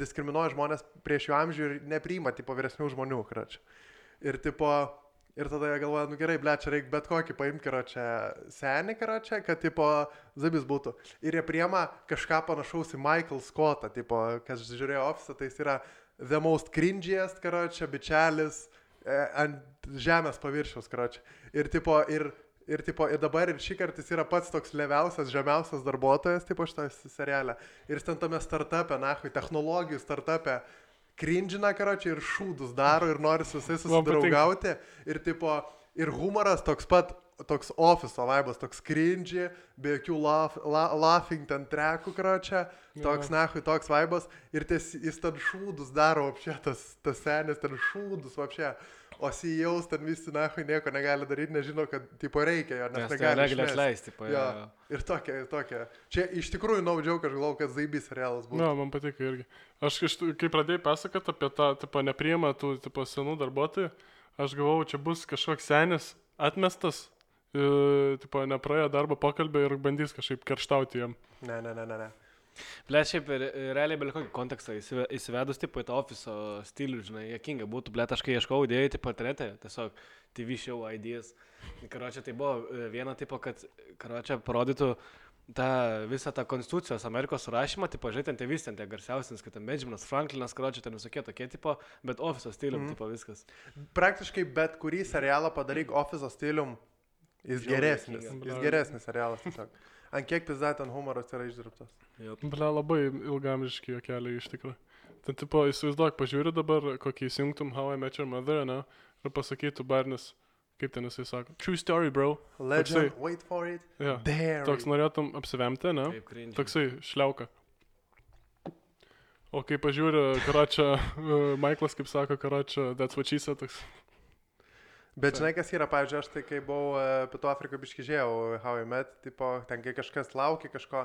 B: diskriminuoja žmonės prieš jų amžių ir nepriima, tipo, vyresnių žmonių, čia. Ir, tipo, ir tada jie galvoja, nu gerai, ble, čia reikia bet kokį paimti, karo čia senį, karo čia, kad, tipo, zabis būtų. Ir jie priema kažką panašaus į Michael Scottą, tipo, kas žiūrėjo ofisą, tai jis yra the most cringiest, karo čia, bičelis e, ant žemės paviršiaus, karo čia. Ir, tipo, ir, ir, tipo, ir dabar ir šį kartą jis yra pats toks leviausias, žemiausias darbuotojas, tipo, šitą serialę. Ir jis ten tame startupė, nahui, technologijų startupė krindžina, karočiui, ir šūdus daro, ir nori su visais susidraugauti. Ir, tipo, ir humoras toks pat, toks ofiso vaibas, toks krindži, be jokių laugh, la, laughing ten trekų, karočią. Toks,
A: Jo.
B: nahui, toks vaibas. Ir ties, jis ten šūdus daro, apšė, tas, tas senis ten šūdus, apšė. O CEOs ten visi, nahui, nieko negali daryti, nežino, kad, tipo, reikia jo, nes
C: Nes tai
B: negali.
C: negali atleisti, tipo.
B: Jo. Ir tokia, ir tokia. Čia iš tikrųjų naudžiau, kad aš galvoju, kad Zaibys realas būtų.
A: Na, man patiko irgi. Aš, kai pradėjai pasakoti apie tą, tipo, nepriima tų, tipo, senų darbuotojų, aš galvojau, čia bus kažkoks senis atmestas, e, tipo, nepraėjo darbo pokalbį ir bandys kažkaip kerštauti jam.
B: Ne, ne, ne, ne. ne.
C: Ble, šiaip re- realiai bet kokį kontekstą įsive- įsivedus, tipo, į tą ofiso stilių, žinai, jokinga būtų, ble, aš kai ieškau idėjų, tipo, internete, tiesiog TV show ideas. Karočią, tai buvo e, viena, tipo, kad, karočią, parodytų tą visą tą konstitucijos Amerikos surašymą, tipo, žinai, ten tie visi, ten tie garsiausias, kad ten Benjaminas Franklinas, karočią, ten visokie tokie, tipo, bet ofiso stilium, mm. tipo, viskas.
B: Praktiškai bet kurį serialą padaryk ofiso stilium, jis
C: Žiauriai
B: geresnis.
C: juokinga.
B: Jis geresnis serialas tiesiog. Ant kiek pizda ten humoras yra išdirbtas.
A: Ble, labai ilgamžiški jokeliai iš tikrųjų. Ten tipo, įsivaizduok, pažiūri dabar, kokį įsijungtum How I Met Your Mother, ne? Ir pasakytų Barnis, kaip ten jisai sako. True story, bro.
B: Legend, wait for it.
A: Ja.
B: There.
A: Toks norėtum apsivemti, ne?
C: Taip.
A: Toksai šliauka. O kai pažiūri, karočią, Michaelas kaip sako, karočią, that's what she said, toks.
B: Bet žinai, kas yra, pavyzdžiui, aš tai kai buvau uh, Pietų Afrikoje biškižėjau, How I Met, tipo, ten kai kažkas laukia kažko,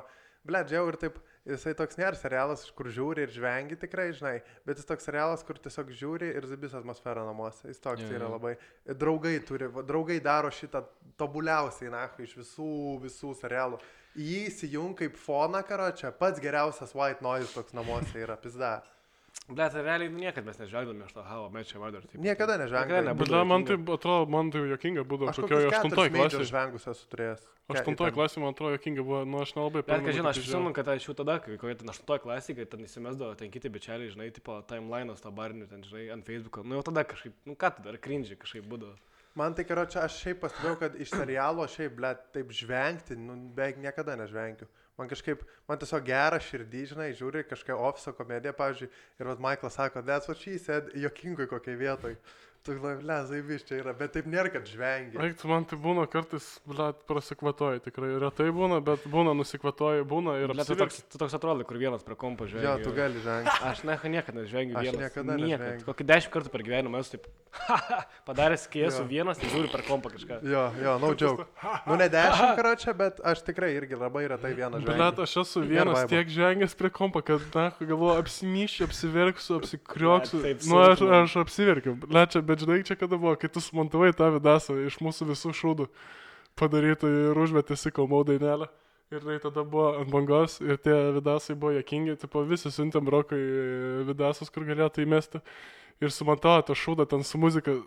B: ble, džiau ir taip, jisai toks nėra serialas, kur žiūri ir žvengi tikrai, žinai, bet jis toks serialas, kur tiesiog žiūri ir zibis atmosfera namuose. Jis toks
C: Jo,
B: yra
C: jo.
B: labai. Draugai turi, draugai daro šitą tobuliausiai, na, iš visų, visų serialų. Jį įsijung kaip foną karo, čia pats geriausias white noise toks namuose yra, pizda.
C: Ble, tai realiai nu, niekad mes nežvelgdame iš to Met Your Mother. Taip.
B: Niekada.
C: Niekada
A: Bet man tai atrodo, man tai jokinga būdavo,
B: Aš
A: kokioje aštuntoje klasėje.
B: žvengus esu turėjęs.
A: Aštuntoje klasėje, man atrodo, jokinga buvo, nu aš nelabai
C: Bet, ką
A: pamenu,
C: žinau, aš prisimenu, kad aš jau tada, kai kokie ten 8 klasė, kai ten įsimesdavo ten kiti bičialiai, žinai, tipo timeline'as to barnių, ten, žinai, ant Facebook'o. Nu jau tada kažkaip, nu ką tu dar cringe kažkaip būdavo.
B: Man tai, karo, čia aš šiaip pastebėjau, kad iš serialo šiaip, ble, taip žvengti, nu, beveik niekada nežvengiu. Man kažkaip, man tiesiog gera širdį, žinai, žiūri kažkokią ofiso komediją, pavyzdžiui, ir vad Michaelas sako, that's what she said, jokingui kokiai vietoj. Tu galvoji, ble, zaibiš čia yra, bet taip nėra, kad žvengi.
A: Eik, tu man tai būna kartais, blet, prasikvatoji, tikrai retai būna, bet būna nusikvatoji, būna ir
C: Ble, tu toks, tu toks atrodo, kur vienas prie kompo žvengia.
B: Jo, tu gali žvengti.
C: Aš ne, niekada nežvengiu
B: Aš
C: vienas.
B: niekada
C: niekad.
B: nežvengiu.
C: Kokį dešimt kartų per gyvenimą esu taip padaręs, kai esu
B: Jo.
C: vienas, tai žiūriu per kompą kažką.
B: Jo, jo, no joke. Nu, ne dešimt karo čia, bet aš tikrai irgi labai retai
A: Blet,
B: žvengiu.
A: aš esu vienas tiek žengęs prie kompo, kad, na, galvoju, apsimyšiu, apsiverksiu,
C: taip
A: Nu, aš, aš apsiverkiu. Blet, čia, bet žinai, čia kada buvo, kai tu sumontavai tą vidasą iš mūsų visų šūdų padarytų ir užmetė sikomau dainelę. Ir tai tada buvo ant bangos ir tie vidasai buvo jokingi, tipo visi siuntėm rokai vidasus, kur galėtų įmesti. Ir sumontavo tą šūdą ten su muzika.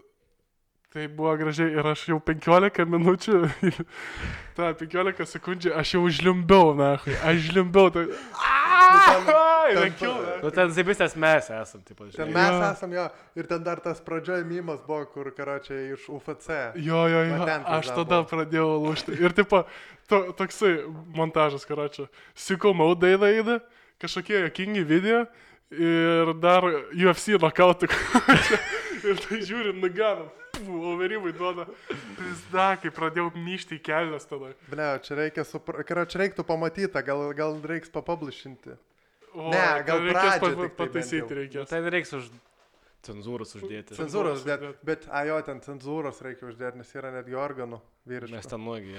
A: Tai buvo gražiai ir aš jau 15 minučių, tą 15 sekundžių aš jau žliumbiau, na, aš žliumbiau. Tai... Ai,
B: ten-
A: rankiau,
C: Nu, ten zibistės mes esam, taip pat.
B: Ten mes
A: Jo.
B: esam jo, ir ten dar tas pradžioje mymas buvo, kur karo čia iš UFC.
A: Jo, jo, jo.
B: Va ten
A: Aš tada
B: buvo.
A: pradėjau lūšti. Ir tipo, to, toksai montažas, karočią. Sikomau dainą įdą, kažkokie jokingi video ir dar UFC nokautų. ir tai žiūri, nuganom. Overimai duoda. Pizda, kai pradėjau myšti į kelias tada.
B: Ble, čia reikia, supra... čia reiktų pamatyti, gal, gal reiks papublishinti.
A: O,
B: Ne, gal
A: tai reikės
B: pradžią tai
A: pataisyti
B: jau.
C: Nu,
A: reikės.
C: Ten reiks už cenzūros uždėti.
B: Cenzūros,
A: Cenzūros
B: bet,
A: uždėt.
B: bet, a jo, ten cenzūros reikia uždėti, nes yra netgi organų
C: Mes
B: vyriškų.
C: ten nuogi.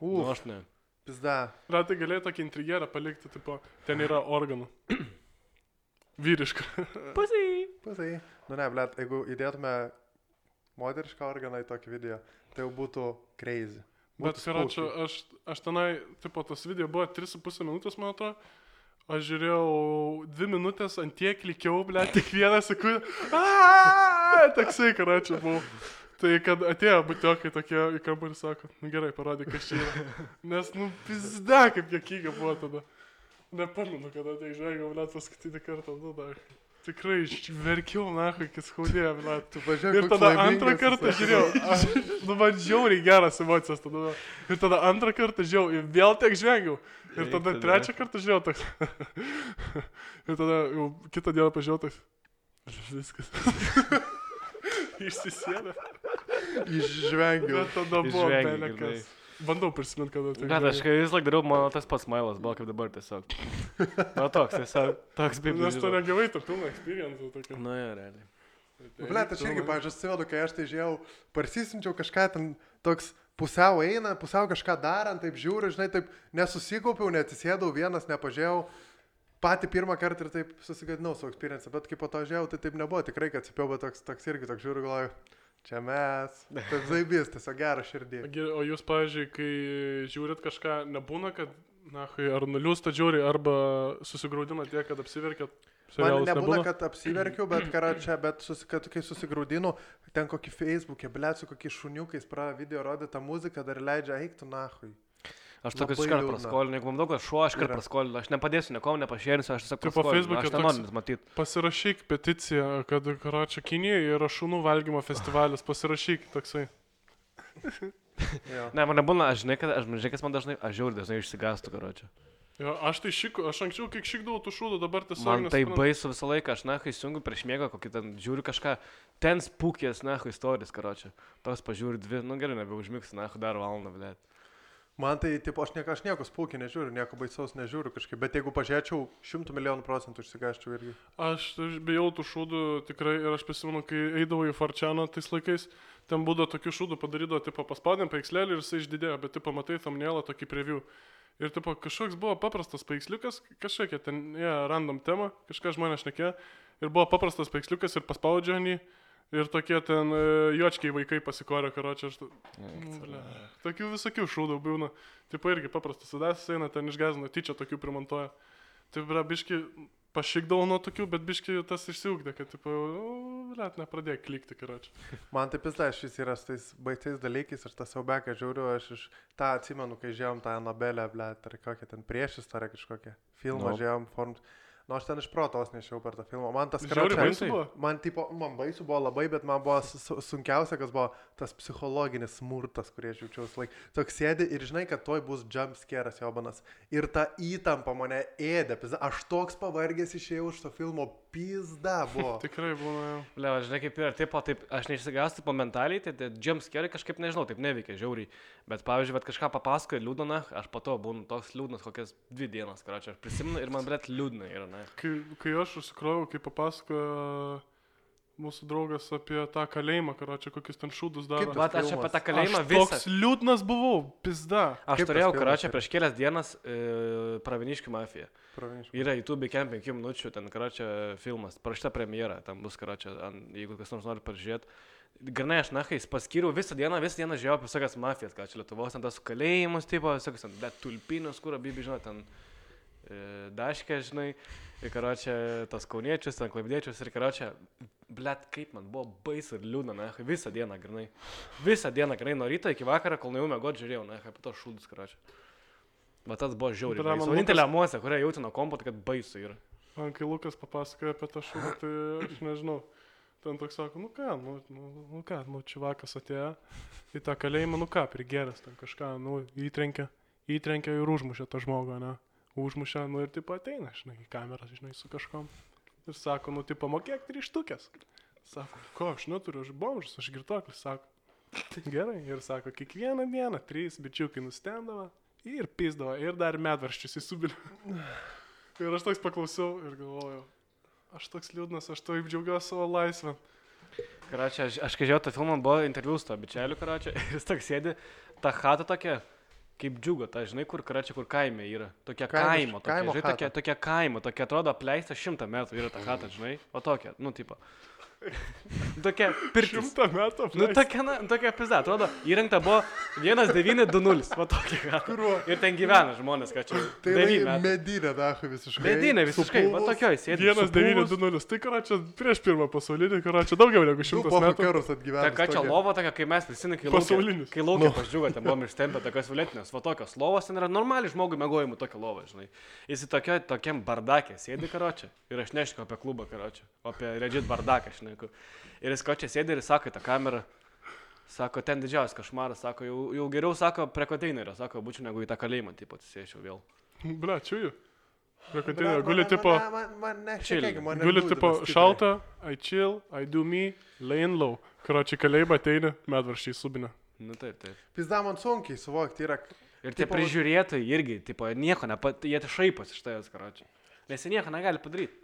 C: Nu,
B: Uf,
C: aš ne.
B: pizda.
A: Ratai galėjo tokį interjerą palikti, tipo, ten yra organų. Vyriška.
C: Pusai.
B: Pusai. Nu ne, ble, jeigu įdėtume moterišką organą į tokį video, tai jau būtų crazy.
A: Bet,
B: Būtų
A: karočią,
B: spooky.
A: aš, aš tenai, tipo, tas video buvo 3,5 minutės, man atrodo. Aš žiūrėjau 2 minutės ant tiek likiau, ble, tik vieną sekundę. Toksai, karočią, buvau. Tai kad atėjo būtiokai tokie į ir sako, nu gerai, parodyk, kas čia yra. Nes, nu, pizda, kaip jokinga buvo tada. Nepamenu, kada tai žaigiau, ble, paskutinį kartą, nu, dar. Tikrai iš- verkiau, na, kai skaudėjo, ble.
B: Tu važiuoji.
A: Ir tada antrą kartą žiūrėjau, nu man žiauriai geras emocijas tada. Ir tada antrą kartą žiūrėjau ir vėl tiek žvengiau. Ir tada trečią kartą žiūrėjau toks. Ir tada jau kitą dieną pažiūrėjau toks. Viskas. Išsisėdė.
B: Išžvengiau.
A: Bet tada buvo belekas. Bandau prisiminti, kada tai
C: Bet aš kai vis laik dariau, mano tas pats mailas buvo kaip dabar tiesiog. Na toks, tiesiog toks kaip
A: Nes tu negavai to pilno experience. Tokio.
C: Na, ja, realiai.
B: Ble, aš irgi, pavyzdžiui, atsimenu, kai aš tai žiūrėjau, parsisinčiau kažką ten toks pusiau eina, pusiau kažką darant, taip žiūriu, žinai, taip nesusikaupiau, neatsisėdau vienas, nepažiūrėjau. Patį pirmą kartą ir taip susigadinau savo experience, bet kai po to žiūrėjau, tai taip nebuvo, tikrai, kad atsipiau, bet toks, toks irgi toks žiūriu, galvoju, čia mes, taip zaibys, tiesiog gerą širdį.
A: O jūs, pavyzdžiui, kai žiūrit kažką, nebūna, kad, na, kai ar nuliūsta žiūri, arba susigaudina tiek, kad apsiverkėt.
B: Man
A: serialus
B: nebūna, kad apsiverkiu, bet kara čia, bet susi, kad, kai susigaudinu, ten kokį Facebook'e, blėt, su kokiais šuniukais pradeda video rodyti tą muziką, dar leidžia eiktų nahui.
C: Aš tokius iškart praskolinu, jeigu man daug kas šuo, aš iškart praskolinu, aš nepadėsiu nieko, nepašėrinsiu, aš tiesiog
A: Tipo,
C: praskolinu.
A: Facebook'e toks-
C: nenoriu matyti.
A: Pasirašyk peticiją, kad Karačio Kinijoje yra šunų valgymo festivalis. Pasirašyk toksai.
C: Ne, man nebūna, aš žinai, kad, aš žinai, kas man dažnai, aš žiauriai dažnai išsigastų, karočią.
A: Jo, aš tai šik, aš anksčiau kiek šikdavau tų šūdų, dabar tiesiog...
C: Man tai
A: nesuprantu.
C: baisu visą laiką, aš na, kai įsijungiu prieš miegą, kokį ten žiūriu kažką, ten spūkės, na, istorijos, karočią. Tos pažiūriu dvi, nu gerai, nebeužmigsiu, na, dar valandą, blėt.
B: Man tai, tipo, aš nieko, aš nieko spūkį nežiūriu, nieko baisaus nežiūriu kažkaip, bet jeigu pažiūrėčiau, šimtų milijonų procentų išsigaščiau irgi.
A: Aš aš bijau tų šūdų tikrai ir aš prisimenu, kai eidavau į Farčianą tais laikais, ten būdavo tokių šūdų padarydavo, tipo paspaudėm paikslelį ir jisai išdidėjo, bet tipo matai thumbnailą tokį preview. Ir tipo kažkoks buvo paprastas paiksliukas, kažkokia ten, jie, yeah, random tema, kažką žmonės šnekė. Ir buvo paprastas paiksliukas ir paspaudžia jį. Ir tokie ten e, juočkiai vaikai pasikorė, karočią. Aš... Nu, ble. Tokių visokių šūdų būna. Tipo irgi paprastas sudas eina, ten išgazino, tyčia tokių primontuoja. Tai bra, biški pašykdavau nuo tokių, bet biški tas išsiugdė, kad, tipo, net nepradėjo klikti, karočią.
B: Man taip vis dar šis yra su tais baisiais dalykais, aš tą siaubeką žiūriu, aš iš tą atsimenu, kai žiūrėjom tą Anabelę, ble, ar kokią ten priešistorę kažkokią filmą
C: Nu.
B: žiūrėjom, form... Nu, aš ten iš protos nešiau per tą filmą. Man tas
A: buvo.
B: Man, tipo, man baisu buvo labai, bet man buvo su- su- sunkiausia, kas buvo tas psichologinis smurtas, kurį aš jaučiau. Laik, toks sėdi ir žinai, kad toj bus jump scare'as jobanas. Ir ta įtampa mane ėdė. Aš toks pavargęs išėjau iš to filmo, pizda buvo.
A: Tikrai būna jau.
C: Le, žinai, kaip ir taip, taip, aš neišsigąstu po mentaliai, tai, tai jumpscare kažkaip nežinau, taip neveikia, žiauriai. Bet, pavyzdžiui, vat kažką papasakoja liūdna, aš po to būnu toks liūdnas kokias dvi dienas, ką čia aš prisimenu ir man, blėt, liūdna yra, ne.
A: Kai, kai aš užsikroviau, kai papasakojo mūsų draugas apie tą kalėjimą, karočią, kokius ten šūdus daro.
B: Kaip
C: Vat aš apie tą kalėjimą
A: Aš
C: visą.
A: toks liūdnas buvau, pizda.
C: Aš
B: Kaip
C: turėjau, karočią,
B: yra?
C: prieš kelias dienas e, Praviniškių mafiją.
B: Pranešiu.
C: Yra YouTube 5 minučių, ten, karočią, filmas, parašyta premjera, ten bus, karočią, jeigu kas nors nori pažiūrėti. Granai aš nahais paskyriau visą dieną, visą dieną žiūrėjau apie visokias mafijas, ką čia Lietuvos, ten tas kalėjimus, tipo, visokias, ten, bet tulpinus, kur abibi, žinot, ten e, daškė, žinai, ir karočią, tas kauniečius, ten klaipdiečius, ir karočią, blėt, kaip man buvo baisu ir liūdna, na, visą dieną, granai. Visą dieną, granai, nuo ryto iki vakaro, kol nuėjau mėgoti, žiūrėjau, na, apie tos šūdus, karočią. Va tas buvo žiauriai. Vienintelė emocija, kurią jaučiu nuo kompo, tai kad baisu yra.
A: Man kai Lukas papasakoja apie tą šūdą, tai aš nežinau. Ten toks sako, nu ką, nu, nu, nu ką, nu čia vakas atėjo į tą kalėjimą, nu ką, prigeras ten kažką, nu, įtrenkė, įtrenkė ir užmušė tą žmogų, ne? Užmušė, nu ir taip ateina, žinai, į kamerą, žinai, su kažkom. Ir sako, nu, tipo, mokėk trys štukės. Sako, ko, aš neturiu, aš bomžas, aš girtoklis, sako. Gerai, ir sako, kiekvieną dieną trys bičiukai nustendavo ir pizdavo, ir dar medvarščius įsubilė. Ir aš toks paklausiau ir galvojau, aš toks liūdnas, aš taip džiaugiuosi savo laisvę.
C: Karačia, aš, aš kai žiūrėjau tą filmą, buvo interviu su to bičiuliu, karačia, ir jis toks sėdi, ta chata tokia, kaip džiugo, ta žinai, kur karačia, kur kaime yra. Tokia
B: Kaimo-
C: kaimo, tokia,
B: kaimo
C: žinai, tokia, tokia kaimo, tokia atrodo apleista šimtą metų yra ta chata, žinai, o tokia, nu, tipo. Tokia pirtis.
A: Šimtą metų.
C: Nu, tokia, na, tokia pizda, atrodo, įrengta buvo 1920, va tokia. Ir ten gyvena žmonės, ką čia.
B: Tai medinė, dahu, visiškai.
C: Medinė visiškai, va tokioj sėdi.
A: 1920. Tai karočią prieš pirmą pasaulinį, karočią daugiau negu šimtas metų.
B: karus atgyveno.
C: Ta ką čia lova tokia, kai mes prisimenu, kai laukia,
A: Pasaulinis.
C: kai laukia pažiūrė, ten buvom ištempę tokios violetinės, va tokios lovos, ten yra normaliai žmogui mėgojimų tokia lova, žinai. Jis į tokio, tokiam bardakė sėdi karočią ir aš nešku apie klubą karočią, o apie Regit bardaką, žinai. Ir jis kočią sėdi ir sako tą kamerą, sako, ten didžiausias košmaras, sako, jau, jau geriau, sako, prie konteinerio, sako, būčiau negu į tą kalėjimą, taip atsisėčiau vėl.
A: Ble, čiūju. Rekotinė, guli tipo, guli tipo šalta, I chill, I do me, lay in low. Karočią kalėjimą ateina, medvarščiai subina.
C: Nu taip, taip.
B: Pizda man sunkiai suvokti yra.
C: Ir tie
B: Tipo-
C: prižiūrėtojai irgi, tipo, nieko, nepat, jie tai šaiposi iš tavęs, karočią. Nes jie nieko negali padaryti.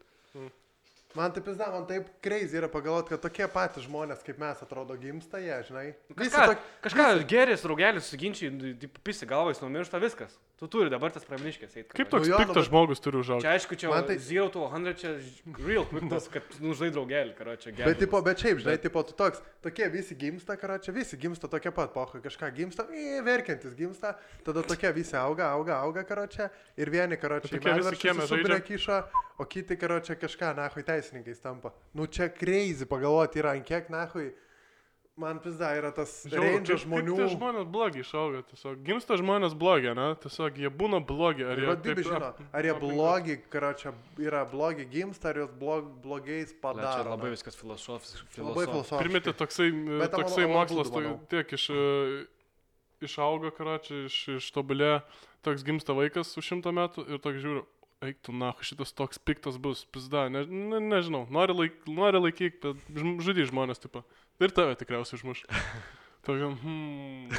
B: Man taip pizda, man taip crazy yra pagalvoti, kad tokie patys žmonės kaip mes atrodo gimsta jie, žinai. Visi
C: Kažką,
B: tok-
C: kažką geris, raugelis, suginčiai, pisi galvais, numiršta viskas. Tu turi dabar tas praviniškės eiti.
A: Kaip
B: Nu
A: toks
B: jo, nu,
A: piktas
B: bet-
A: žmogus turi užaugti?
C: Čia aišku, čia
B: Man tai-.
C: 0 to 100, čia real quickness, kad nužai draugelį, karo čia gerai.
B: Bet, tipo, bet šiaip, žinai, tipo, tu toks, tokie visi gimsta, karo, čia visi gimsta tokie pat, pohui, kažką gimsta, į, verkiantis gimsta, tada tokie visi auga, auga, auga, karo, čia, ir vieni, karo, čia
A: žaidžia.
B: kišo, o kiti, karo, čia kažką, nahui, teisininkais tampa. Nu, čia crazy pagalvoti yra, ant kiek, nahui, man pizda yra tas range žmonių.
A: Tie žmonės blogi išauga, tiesiog. Gimsta žmonės blogi, ne? Tiesiog jie būna blogi. Ar jie
B: Bibi žino, ar jie blogi, karo, čia yra blogi gimsta, ar juos blog, blogais
C: Čia
B: padaro.
C: labai
B: na.
C: viskas filosofiškai.
B: Labai filosofiškai.
A: Primeti toksai,
B: tam
A: toksai
B: labai
A: mokslas,
B: būdų,
A: to,
B: manau.
A: tiek iš... e, išauga, karoči, iš, ištobulė, toks gimsta vaikas už šimtą metų ir toks žiūriu, eik tu, na, šitas toks piktas bus, pizda, ne, ne, nežinau, nori, laik, nori laikyk, bet žudy žmonės, tipo. Ir tave tikriausiai užmuš. Tokiam, hmm,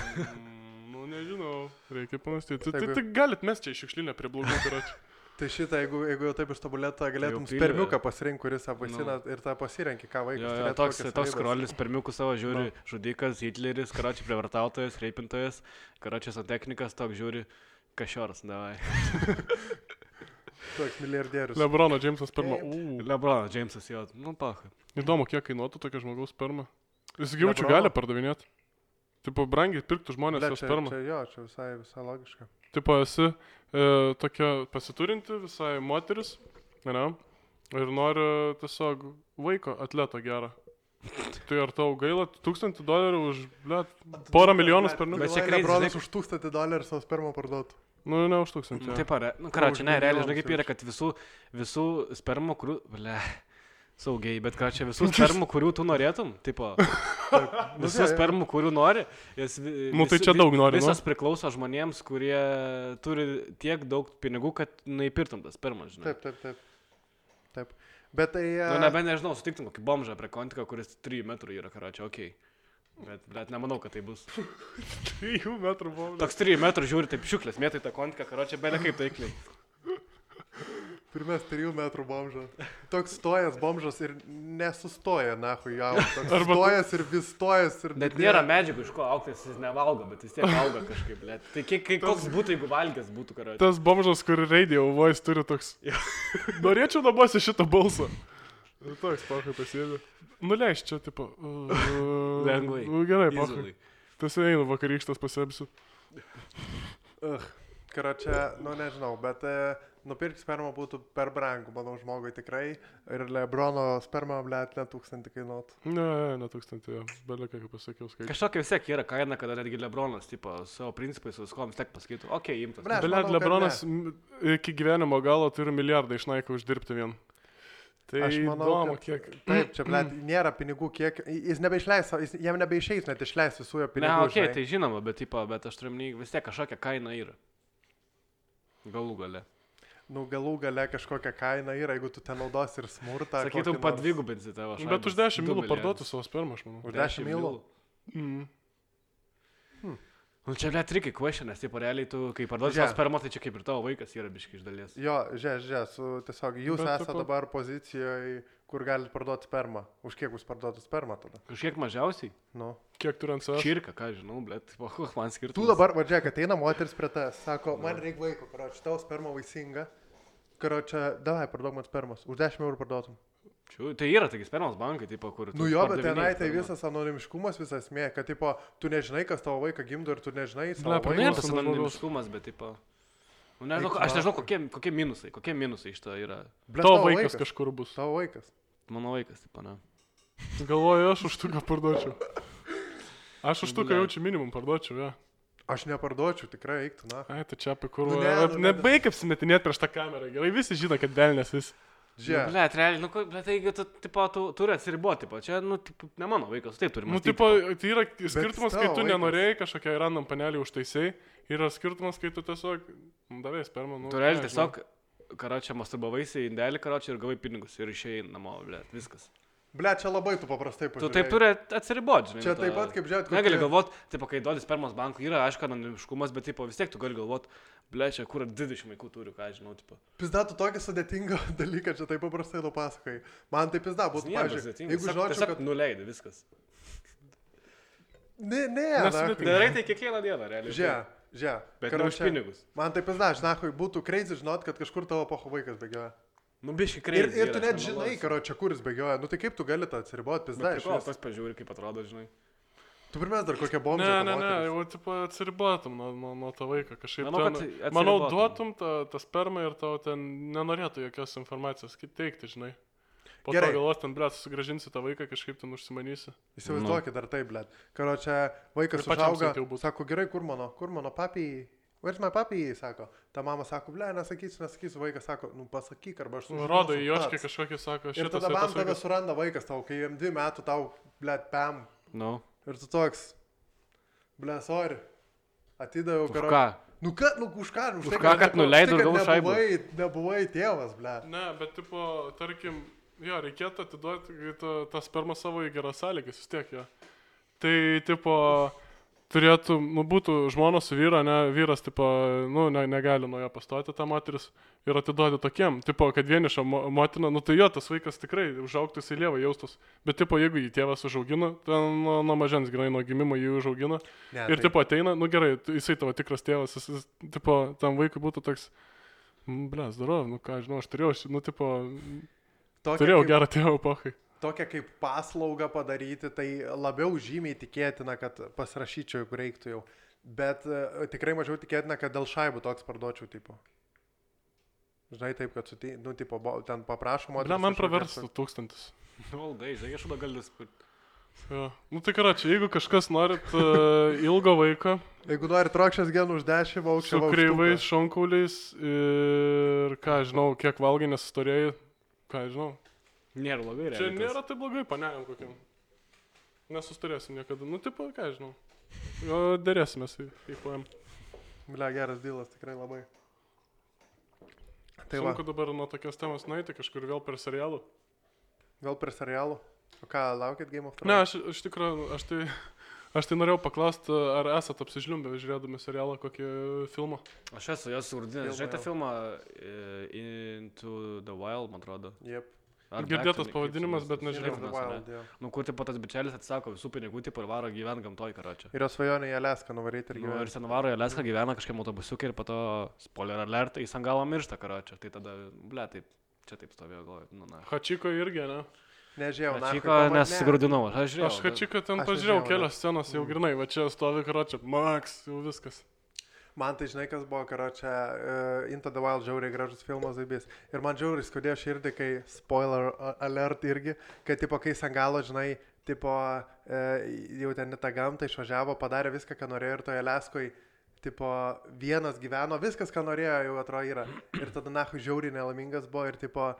A: nu nežinau, reikia pamastyti. Tai, tai,
B: Jeigu-
A: tai galit mes čia išiukšlinę prie blogų, karoči.
B: Tai šitą, jeigu, jeigu jau taip ištobulėta, galėtum
C: pilvė.
B: spermiuką pasirinkti, kuris apvaisina ir tą pasirenki, ką vaikas.
C: Jo, jo, toks, toks
B: savybes.
C: skrolis per miukų savo žiūri, žudikas, Hitleris, karočiui prievartautojas, reipintojas, karočiui santechnikas, toks žiūri, kažioras, davai.
B: Toks milijardierius.
A: Lebrono Džeimsas. U,
C: Lebronas, Džeimsas, jo, nu paha.
A: įdomu, kiek kainuotų tokia žmogaus sperma. Jis gyvučių
B: Lebrono?
A: gali pardavinėti. Tipo, brangiai pirktų žmonės
B: Ble,
A: jo
B: čia,
A: spermą.
B: čia, jo, čia visai, visai logiška.
A: Tipo, esi e, tokia pasiturinti visai moteris, ne? Ir nori tiesiog vaiko, atleto gerą. Tai ar tau gaila tūkstantį dolerių už, ble, porą milijonų spermų?
C: Bet čia
B: Bet čia
C: žinai-
B: už tūkstantį dolerių savo spermą parduotų.
A: Nu, ne už tūkstantį.
C: Nu, taip, ar, nu, karočiui, ne, realiai, žinai, kaip yra, kad visų, visų spermų, kurių, ble, saugiai, bet ką čia visų spermų, kurių tu norėtum, tipo,
B: Nu,
C: visų spermų, kurių nori, jas, vi-
A: Nu, tai čia daug nori, nu.
C: Visas priklauso žmonėms, kurie turi tiek daug pinigų, kad naipirtum tas spermas, žinai.
B: Taip, taip, taip. Taip. Bet tai...
C: Nu,
B: a,
C: nebent nežinau, sutiktum kokį bomžą prie kontiką, kuris 3 metrų yra, karočiui, okei. Okay. Bet, bet nemanau, kad tai bus.
A: Trijų metrų buvo.
C: Toks 3 metrų žiūri, taip šiuklės, mėtai tą kontiką, karočiui, belia kaip taikliai.
B: Pirmas 3 metrų bomžas. Toks stojas bomžas ir nesustoja, na, hui, jau.
A: Arba
B: stojas ir vis stojas ir...
C: Net nėra medžiagų, iš ko aukti, jis nevalgo, bet vis tiek auga kažkaip, blėt. Tai kiek, kiek, koks būtų, jeigu valgęs būtų, karočiui.
A: Tas bomžas, kur radio voice turi toks. Norėčiau namuose šitą balsą. Nu, Toks, pakai pasėdė. Nuleiš čia, tipo. Uh,
C: Lengvai.
A: Nu, gerai, pakai.
C: Easily.
A: Tas einu vakarykštas pasėbsiu.
B: Ugh. Karočią, nu nežinau, bet e, nupirkti spermą būtų per brangu, manau, žmogui tikrai. Ir Lebrono sperma, blėt, net tūkstantį kainuotų.
A: Ne, ne, tūkstantį, belieka, kaip pasakiau, skaičiu.
C: Kažkokia vis tiek yra kaina, kada netgi Lebronas, tipo, savo principais, su viskom vis tiek pasakytų, okei, okay, imtas.
B: Kad
A: Lebronas iki gyvenimo galo turi milijardą išnaiką uždirbti vien. Tai
B: Aš manau,
A: įdomu,
B: kad-
A: kiek.
B: Taip, čia, blėt, nėra pinigų, kiek... Jis nebeišleis, jis, jam nebeišeis net išleisti visų jo
C: Ne,
B: pinigų.
C: okei, okay,
B: žinai.
C: tai žinoma, bet, tipo, bet aš turiu omeny, vis tiek kažkokia kaina yra. Galų gale.
B: Nu, galų gale kažkokia kaina yra, jeigu tu ten naudos ir smurtą.
C: Sakytum,
B: kokį nors-
C: padvigubinsi tavo šalį.
A: Bet už 10 milų parduotų savo spermą, aš manau.
B: Už 10 milų.
A: Mm.
C: Nu, čia, ble, trikai question, nes, tipo, realiai tu, kai parduodi savo spermą, tai čia kaip ir tavo vaikas yra biški iš dalies.
B: Jo, žiūrėk, žiūrėk, su, tiesiog jūs
A: Bet
B: esate
A: tipo-
B: dabar pozicijoje, kur galite parduoti spermą. Už kiek jūs parduotate spermą tada?
C: Kažkiek mažiausiai.
B: Nu.
A: Kiek turi ant savęs?
C: Čirka, ką žinau, ble, tipo, man skirtų.
B: Tu dabar, vadžiai, kad eina moteris prie tavęs, sako, man reikia vaiko, karoči, tavo sperma vaisinga. Karoči, davai, parduok man spermas. Už 10 eurų parduotum.
C: Čiu, tai yra, taigi spermos bankai, tipo, kur...
B: Nu jo, bet tenai tai visas anonimiškumas, visas mė, kad, tipo, tu nežinai, kas tavo vaiką gimdo ir tu nežinai savo
C: yra
A: Priklauso
C: tas anonimiškumas, bet, tipo... Nu, nežinau,
B: Eik
C: aš nežinau, kokie, kokie minusai, kokie minusai iš to yra.
B: Ble,
A: Tavo vaikas kažkur bus.
B: Tavo vaikas.
C: Mano vaikas, tipo, ne.
A: Galvoju, aš už tuką parduočiau. Aš už tuką jaučiu minimum parduočiau, ja.
B: Aš neparduočiau, tikrai eiktų, na.
A: Ai, tu čia apie kur.
B: Nu, ne,
A: ne,
B: nu,
A: ne,
B: ne-
A: Nebaig apsimetinėti prieš tą kamerą. Gerai, visi žino, kad velnės vis.
B: Žiūrėk.
C: Ble, realiai, nu, ble, taigi tu, tipo, tu turi atsiriboti, tipo, čia, nu, tipo, ne mano vaikas, taip turi.
A: Nu, tipo, tai yra skirtumas, kai tu
B: vaikas.
A: nenorėjai kažkokią random panelį užtaisiai. Yra skirtumas, kai tu tiesiog nu, davai spermą. Nu,
C: Tu realiai tiesiog, karočią, masturbavaisi į indelį, karočią, ir gavai pinigus ir išėjai namo, ble, viskas.
B: Ble, čia labai tu paprastai
C: Tu
B: pažiūrėjai.
C: taip turi atsiriboti, žinai.
B: Čia
C: nuo to-
B: taip pat, kaip žiūrėt,
C: Negali
B: kokie-
C: galvoti, tipo, kai duodi spermos bankų, yra, aišku, anonimiškumas, bet, tipo, vis tiek tu gali galvoti, ble, čia kur 20 vaikų turi, ką žinau, tipo.
B: Pizda, tu tokį sudėtingą dalyką čia taip paprastai nupasakai. Man tai pizda būtų,
C: sudėtinga,
B: jeigu žinočiau, kad...
C: Nuleidai viskas.
B: Ne, ne, na.
C: Darai tai kiekvieną dieną, realiai.
B: Žiūrėk, žiūrėk.
C: Bet ne už pinigus.
B: Man tai pizda, žinai, būtų crazy žinot, kad kažkur tavo poho vaikas bėgioja.
C: Nu, biški
B: Ir,
C: kreivai.
B: ir tu net žinai, karo čia kuris bėgioja. Nu tai kaip tu gali tą atsiriboti, pizda, iš
C: Ko,
B: vis.
C: tas pažiūri, kaip atrodo, žinai.
B: Tu pirmės dar kokią bombą.
A: Ne, ne, ne, jau tipo, atsiribotum nuo, nuo, nuo to vaiką kažkaip.
C: Manau,
A: ten,
C: kad atsiribotum.
A: manau, duotum tą, tą spermą ir tau ten nenorėtų jokios informacijos teikti, žinai. Po
B: Gerai.
A: to galvos ten, blėt, sugražinsi tą vaiką, kažkaip ten užsimanysi.
B: Įsivaizduokit dar taip, blėt. Karo čia vaikas
A: Ir
B: užauga, sako, gerai, kur mano, kur mano papijai. Where's my papi, sako. Ta mama sako, ble, nesakysiu, nesakysiu, vaikas sako, nu pasakyk, arba aš sužinosiu
A: Rodo į joškį
B: pats."
A: kažkokį, sako,
B: Ir
A: šitas
B: tada
A: tai
B: man tave
A: vaikas.
B: suranda vaikas tau, kai jam dvi metų tau, ble, pam.
C: Nu.
B: Ir tu toks, ble, sorry. Atidaviau
C: Už
B: karo-
C: ką?
B: Nu, kad, nu, už ką, už,
C: Už
B: tai,
C: ką, kad nuleidau
B: už tai,
C: gal
B: kad
C: šaibą?
B: nebuvai, nebuvai tėvas, ble.
A: Ne, bet tipo, tarkim, jo, reikėtų atiduoti tą spermą savo į geras sąlygas, vis tiek jo. Tai, tipo, turėtų, nu, būtų žmona su vyra, ne, vyras, tipo, nu, ne, negali nuo jo pastoti tą moteris ir atiduoti tokiem, tipo, kad vieniša mo motina, nu, tai jo, tas vaikas tikrai užaugtų į lievą jaustus, bet, tipo, jeigu jį tėvas užaugina, ten nuo, nuo mažens, grinai, nuo gimimo jį užaugina.
B: Ne,
A: ir,
B: tai-
A: tipo, ateina, nu, gerai, jisai tavo tikras tėvas, jis, jis tipo, tam vaikui būtų toks, ble, darau, nu, ką, žinau, aš turėjau, nu, tipo,
B: tokia
A: turėjau
B: kaip-
A: gerą tėvą epochai.
B: Tokią kaip paslaugą padaryti, tai labiau žymiai tikėtina, kad pasirašyčiau, jeigu reiktų jau. Bet e, tikrai mažiau tikėtina, kad dėl šaibų toks parduočiau tipo. Žinai, taip, kad suti, nu, tipo, ten paprašoma.
A: Ble, man praverstų tūkstantis.
C: Valdai, žinai, aš galis.
A: Jo. Nu tai karoči, jeigu kažkas norit uh, ilgo vaiko,
B: Jeigu nori trokšęs genų už 10
A: su
B: aukščių.
A: kreivais šonkauliais ir ką žinau, kiek valgai nesustorėjai, ką žinau.
C: Nėra blogai,
A: Čia
C: realiai tas.
A: nėra taip blogai, panėjom kokiam. Nesustorėsim niekada. Nu tipo, ką žinau. Dėrėsimės į, į poem.
B: Ble, geras dylas, tikrai labai. Tai va,
A: Sunku dabar nuo tokios temos nueiti kažkur vėl per serialų.
B: vėl per serialų. O ką, laukit Game of
A: Ne,
B: Thrones?
A: aš iš tikrųjų, aš tai, aš tai norėjau paklausti, ar esate apsižliumbę žiūrėdami serialą, kokį filmą.
C: Aš esu jos urdinęs.
B: Filmą
C: Žiūrėjote filmą e, Into the Wild, man atrodo.
B: Jep.
A: Girdėtas pavadinimas, bet nežinau.
B: Jo.
C: Nu, kur tipo tas bičelis atsako visų pinigų, tipo ir varo gyventi gamtoj, karočią.
B: Ir jos svajonė į Aleską nuvaryti ir
C: Nu, ir
B: gyventi.
C: ten varo į Aleską gyvena kažkiek autobusiukai ir po to, spoiler alert, jis ant galo miršta, karočią. Tai tada, ble, taip, čia taip stovėjo galvoju. Nu, na.
A: Hačiko irgi, ne?
B: Nežiau, na.
C: Čiko nesusigrūdinau, aš žiūrėjau.
A: Aš Hačiko ten pažiūrėjau kelias scenas, jau grinai, va čia stovi karočią, Max, jau viskas.
B: Man tai žinai, kas buvo, karo čia uh, Into the Wild žiauriai gražus filmas zaibys. Ir man žiauriai skaudėjo širdį, kai spoiler alert irgi, kad tipo, kai Sangalo, žinai, tipo, uh, jau ten į tą gamtą išvažiavo, padarė viską, ką norėjo ir toje Leskoj, tipo, vienas gyveno, viskas, ką norėjo, jau atrodo yra. Ir tada nahu žiauriai nelaimingas buvo ir tipo,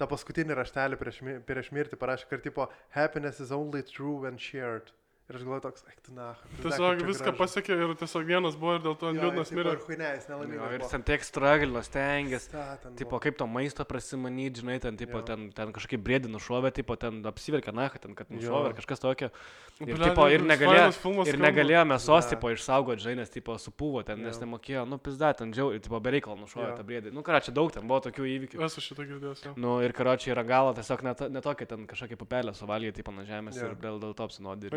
B: tą paskutinį raštelį prieš, prieš mirtį parašė, kad tipo, happiness is only true when shared. Ir aš galvoju toks, eik tu nahu.
A: Tiesiog viską pasiekė ir tiesiog vienas buvo ir dėl to liūdnas mirė.
B: Ir huinės, nelaimingas.
C: ir ten tiek stragilino, stengiasi.
B: Ta, ten
C: Tipo, kaip to maisto prasimanyti, žinai, ten, tipo, ten, ten kažkaip brėdį nušovė, tipo, ten apsiverkė, na, ten, kad nušovė ar kažkas tokio. Ir,
A: Blet,
C: tipo, ir negalėjo, ir negalėjo mėsos, tipo, išsaugoti, žinai, nes, tipo, supūvo ten, nes
B: Jo.
C: nemokėjo, nu, pizda, ten džiau, ir, tipo, bereikal nušovė tą brėdį. Nu, ką, čia daug ten buvo tokių įvykių.
A: Esu šitą girdėjęs.
C: Nu, ir karočiai yra galo, tiesiog net, netokia ten kažkokia pupelė suvalgė, tipo, nuo žemės ir dėl, dėl to apsinodė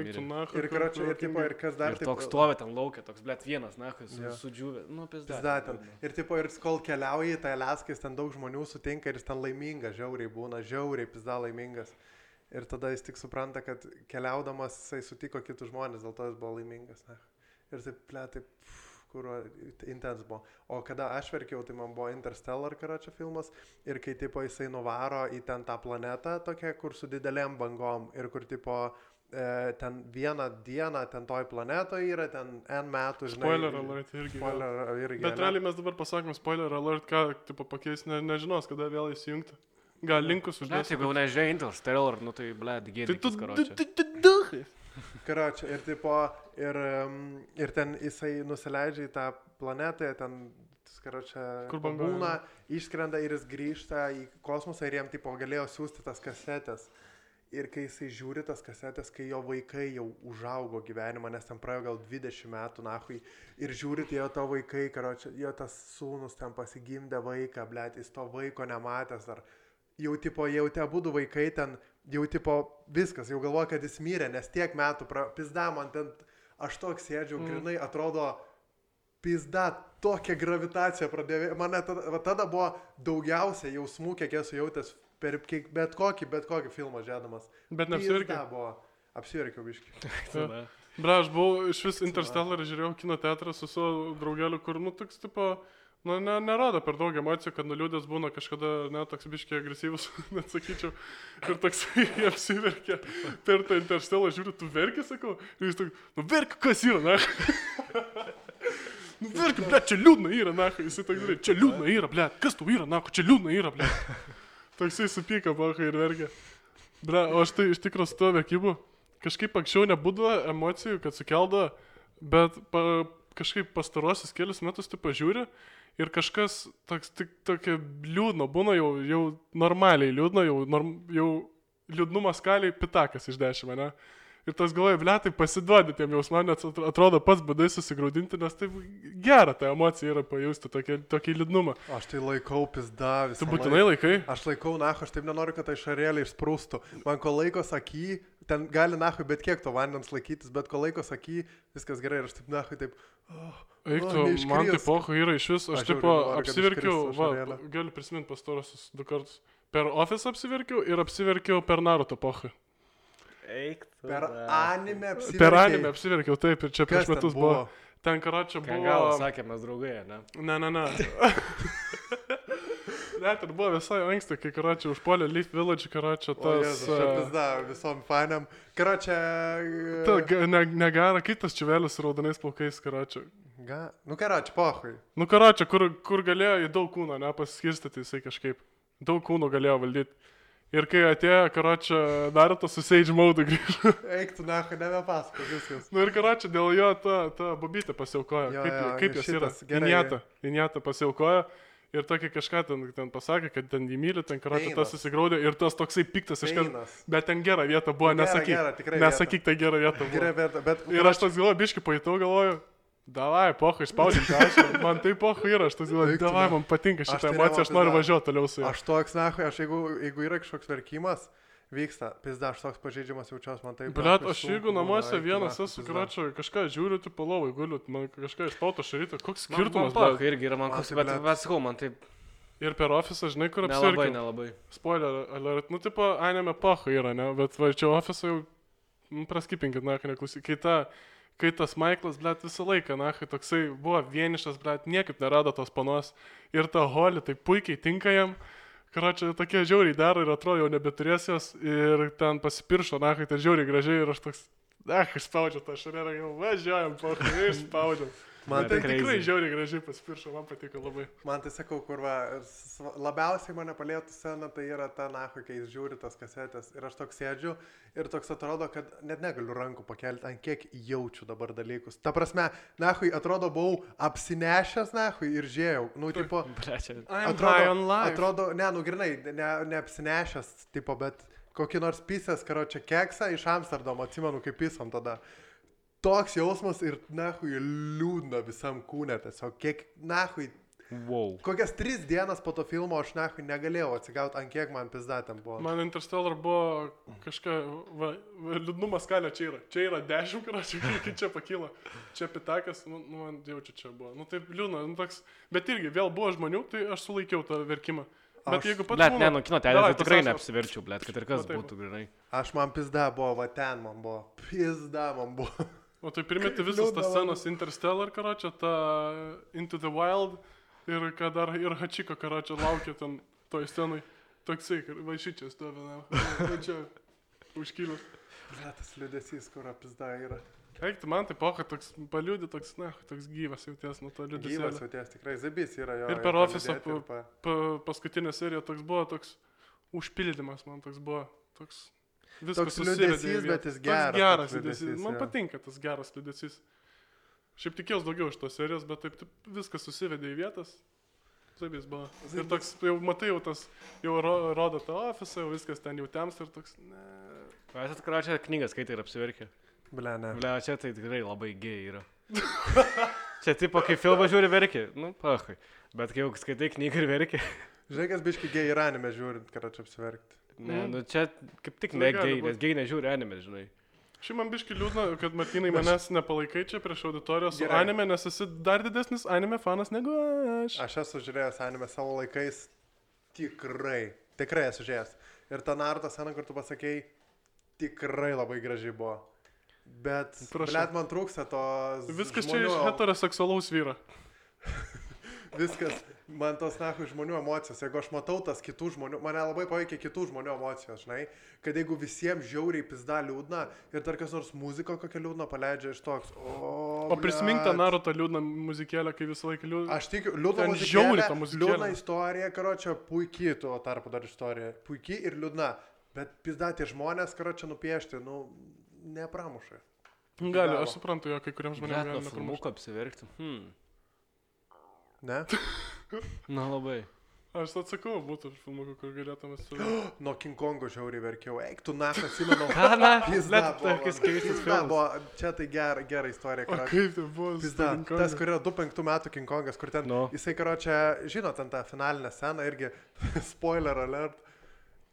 A: nahu,
B: Ir,
A: kur-
B: karoči,
A: kur
B: ir, tipo, ir kas dar
C: Ir toks stovi ten laukia, toks, blėt, vienas, na, su,
B: Jo.
C: sudžiūvė, nu, pizda.
B: Ir, tipo, ir kol keliauji, tai Aleskai ten daug žmonių sutinka ir jis ten laimingas, žiauriai būna, žiauriai pizda laimingas. Ir tada jis tik supranta, kad keliaudamas jisai sutiko kitus žmonės, dėl to jis buvo laimingas. Na. Ir taip, ple, taip, kur intens buvo. O kada aš verkiau, tai man buvo Interstellar karočio filmas ir kai tipo jisai nuvaro į ten tą planetą tokia, kur su didelėm bangom ir kur tipo e, ten vieną dieną ten toj planetoje yra ten N metų, žinai.
A: Spoiler alert irgi.
B: Spoiler irgi.
A: Bet
B: ane?
A: realiai mes dabar pasakom spoiler alert, ką tipo pakeis, ne, nežinos, kada vėl įsijungti. Gal linkus uždėsiu.
C: jeigu nežiūrėjai Interstellar, nu tai, blėt,
A: Tai
C: gėdė.
A: tu...
C: karočią.
B: Karočią, ir, tipo, ir, ir ten jisai nusileidžia į tą planetą, ten, karočią,
A: Kur banguoja.
B: būna, išskrenda ir jis grįžta į kosmosą ir jam, tipo, galėjo siūsti tas kasetės. Ir kai jisai žiūri tas kasetės, kai jo vaikai jau užaugo gyvenimą, nes ten praėjo gal 20 metų, nahui, ir žiūri, tai jo to vaikai, karočią, jo tas sūnus ten pasigimdė vaiką, blėt, jis to vaiko nematęs dar. Jau, tipo, jau te būdų vaikai ten, jau, tipo, viskas, jau galvoja, kad jis mirė, nes tiek metų, pra... pizda, man ten, aš toks sėdžiu,
A: mm.
B: grinai, atrodo, pizda, tokia gravitacija pradėjo, mane tada, va, tada buvo daugiausia jausmų, kiek esu jautęs per kiek, bet kokį, bet kokį filmą žėdamas.
A: Bet neapsirgiai.
B: Pizda buvo, apsirgiau biškai.
A: Bra, aš buvau iš vis Interstellar žiūrėjau kino teatrą su savo draugeliu, kur, nu, toks, tipo, nu, ne, nerodo per daug emocijų, kad nuliūdęs būna kažkada, ne, toks biškiai agresyvus, net sakyčiau, ir toks apsiverkia per tą Interstellar, žiūriu, tu verki, sakau, ir jis toks, nu, verki, kas yra, na. Verki, ble, čia liūdna yra, na, jisai toks, čia liūdna yra, ble, kas tu yra, na, čia liūdna yra, ble. Toksai supyka, paha, ir verkia. Ble, o aš tai iš tikrųjų su tuo verkibu kažkaip anksčiau nebūdavo emocijų, kad sukeldo, bet pa, kažkaip pastarosius kelius metus tu pažiūri ir kažkas toks tik tokia liūdno, būna jau, jau normaliai liūdno, jau, norm, jau liūdnumo skaliai pitakas iš dešimt, ne? Ir tas galvoja, ble, tai pasiduodi tiem jausmam, net atro- atrodo pats badai susigaudinti, nes taip gera ta emocija yra pajusti, tokį, tokį liūdnumą.
B: Aš tai laikau pizda visą
A: Tu būtinai laikai?
B: Aš laikau, na, aš taip nenoriu, kad tai šarėlė išsprūstų. Man ko laiko saky, ten gali, na, bet kiek to vandens laikytis, bet ko laiko saky, viskas gerai ir aš taip, na, taip. Oh,
A: Eik
B: O,
A: tu,
B: neiškris.
A: man tai poho yra iš vis, aš
B: Aš
A: tipo apsiverkiau, galiu prisiminti pastarosius du kartus. Per office apsiverkiau ir apsiverkiau per Naruto poho.
C: Eik.
B: per
C: da.
B: anime apsiverkiai.
A: Per anime apsiverkiau, taip, ir čia prieš metus buvo.
B: buvo?
A: Ten karočią
C: Ką gal
A: buvo.
C: sakė, mes draugai, ne?
A: Ne, ne, ne. Net ir buvo visai anksti, kai karočią užpuolė Leaf Village, karočią tas...
B: Jėzus,
A: uh,
B: pizda visom fanam. Karočią.
A: ta, ga- ne, negara, kitas čiuvelis su raudonais plaukais, karočią.
B: Ga... Nu, karočią, pohui.
A: Nu, karočią, kur, kur galėjo į daug kūno, ne, pasiskirstyti jisai kažkaip. Daug kūno galėjo valdyti. Ir kai atėjo, karočią, Naruto su Sage Mode grįžo.
B: Eik tu, na, nebepasako viskas.
A: Nu ir karočią, dėl jo ta, ta bobytė pasiaukojo.
B: Jo,
A: kaip
B: jo,
A: kaip jos yra? Injata. Injata pasiaukojo. Ir tokį kažką ten, ten pasakė, kad ten jį myli, ten karočią tas susigraudė ir tas toksai piktas iš.
B: Einas.
A: Bet ten gera vieta buvo,
B: Gera,
A: nesakyk.
B: gera, vieta.
A: Nesakyk, tai gera vieta buvo.
B: Gerai, bet... bet
A: Ir aš toks galvoju, biški pajutau, galvoju, davai, pohu, išspaudink tą aš. Man tai pohu yra, aš toks galvoju, davai, man patinka šitą
B: tai
A: emociją, aš noriu važiuoti toliau su juo.
B: Aš toks, na, aš jeigu, jeigu yra kažkoks verkimas, vyksta, pizda, aš toks pažeidžiamas jaučiuosi, man tai... Nachui
A: aš jeigu namuose vienas esu, karočią, kažką žiūriu, tu palovai guliu, man kažką išpauto šarytą, koks
C: Man-
A: skirtumas,
C: Man pakai irgi yra, man
B: Man
C: koks, bet, bet sakau, man taip
A: Ir per ofisą, žinai, kur
C: nelabai,
A: apsirkiau.
C: nelabai.
A: Spoiler alert, nu, tipo, anime paho yra, ne, bet va čia ofisą jau, praskipinkit, na. Kai, ta, kai tas Michaelas, blėt, visą laiką, na, kai toksai buvo vienišas, blėt, niekaip nerado tos panos. Ir ta Holly, tai puikiai tinka jam. Karočią, tokie žiauriai daro ir atrodo jau nebeturės jos. Ir ten pasipiršo, na, kai tai žiauriai gražiai ir aš toks, na, aš spaudžiu tą šarėlę, jau važiuojam, paho, išspaudžiu.
B: Man tai,
A: tikrai žiauriai gražiai pasipiršo, man patiko labai.
B: man tai sakau, kur va, labiausiai mane palėtų scena, tai yra ta, na, kai jis žiūri tas kasetės. Ir aš toks sėdžiu ir toks atrodo, kad net negaliu rankų pakelti, ant kiek jaučiu dabar dalykus. Ta prasme, na, atrodo, buvau apsinešęs, na, ir žiėjau. Nu, tipo,
C: čia.
A: I'm
B: atrodo, atrodo, ne, nu, grinai, ne, neapsinešęs, tipo, bet kokį nors pisęs, karo čia keksą iš Amsterdamo, atsimenu, kaip pisom tada. Toks jausmas ir, na, liūdna visam kūne, tiesiog, kiek, na,
C: Wow.
B: kokias tris dienas po to filmo aš, na, negalėjau atsigauti, ant kiek man pizdatėm buvo.
A: Man Interstellar buvo kažką, va, va, liūdnumo skalė čia yra. Čia yra 10, kur iki čia pakyla. Čia pitakas, nu, nu man jaučiu čia buvo. Nu taip liūdna, nu toks. Bet irgi vėl buvo žmonių, tai aš sulaikiau tą verkimą. Bet
B: Aš-
A: jeigu pats...
C: Blet, ne, nu kino
A: Davai,
C: teatras tikrai neapsiverčiau, blet, kad ir kas
A: taip.
C: būtų gerai.
B: Aš man pizda buvo, va ten man buvo. Pizda man buvo.
A: O tai primeti visas tas scenas Interstellar, karočią, tą Into the Wild ir kad dar ir Hachiko, karočią, laukia ten toj scenai. Toksai, va šičia stovi, na. Va čia užkilęs.
B: Ble, tas liūdėsys, kur pizda yra.
A: Eik, tu man tai poka, toks paliūdė, toks, na, toks gyvas jauties nuo to
B: Gyvas
A: liūdesio.
B: jauties, tikrai zabys yra jo.
A: Ir per ofisą
B: pa-
A: Pa, paskutinė serija toks buvo toks užpildymas, man toks buvo toks. Viskas vietą.
B: bet jis geras,
A: geras liūdesys, Man patinka tas geras liūdesys. Šiaip tikėjausi daugiau iš tos serijos, bet taip, taip viskas susivedė į vietas. Taip jis buvo. Ir toks, jau matai, jau tas, jau ro, rodo tą ofisą, jau viskas ten jau tems ir toks, ne.
C: Esat, karočią, knygas skaitai ir apsiverkė.
B: Ble, ne.
C: Ble, čia tai tikrai labai gėjai yra. čia tipo, kai filmą žiūri verkė, nu, pahai. Bet kai jau skaitai knygą ir verkė.
B: Žinai, kas biški gei ir anime žiūrint, kad čia apsiverkti.
C: Ne,
A: Mhm.
C: nu čia kaip tik ne
A: būt.
C: nes gėjai nežiūri anime, žinai.
A: Šiaip man biški liūdna, kad Martinai manęs nepalaikai čia prieš auditorijos su
B: Gerai.
A: anime, nes esi dar didesnis anime fanas negu aš.
B: Aš esu žiūrėjęs anime savo laikais. Tikrai. Tikrai esu žiūrėjęs. Ir ta Naruto scena, kur tu pasakėjai, tikrai labai gražiai buvo. Bet,
A: Prašau.
B: blėt, man trūksta to...
A: Viskas čia iš heteroseksualaus vyro.
B: Viskas, man tos nahui žmonių emocijos, jeigu aš matau tas kitų žmonių, mane labai paveikia kitų žmonių emocijos, žinai, kad jeigu visiems žiauriai pizda liūdna ir dar kas nors muziko kokią liūdną paleidžia iš toks, o...
A: O prisimink tą. Naruto liūdną muzikėlę, kai visą laiką liūdna.
B: Aš tikiu, liūdna muzikėlė,
A: žiauri ta muzikėlė.
B: Liūdna istorija, karočią, puikiai tuo tarpu dar istorija. Puikiai ir liūdna. Bet pizda tie žmonės, karočią, nupiešti, nu, nepramuša.
A: Gali,
B: galo.
A: aš suprantu, jo, kai kuriems žmonėms
C: nuo
A: gali nepramušti.
C: filmuko apsiverkti. Hmm.
B: Ne?
C: Na labai.
A: Aš atsakau, būtų filmukų, kur galėtume su...
B: Nuo King Kongo žiauriai verkiau. Eik, tu nas atsimenu.
C: Ką, na?
B: Buvo,
C: tokius keistus filmus.
B: Čia tai gera, gera istorija.
A: O
B: karoči.
A: kaip tai buvo? King Kongu?
B: tas, kur yra 25 metų King Kongas, kur ten,
C: Nu.
B: jisai, karo čia, žinot, ten tą finalinę sceną irgi, spoiler alert,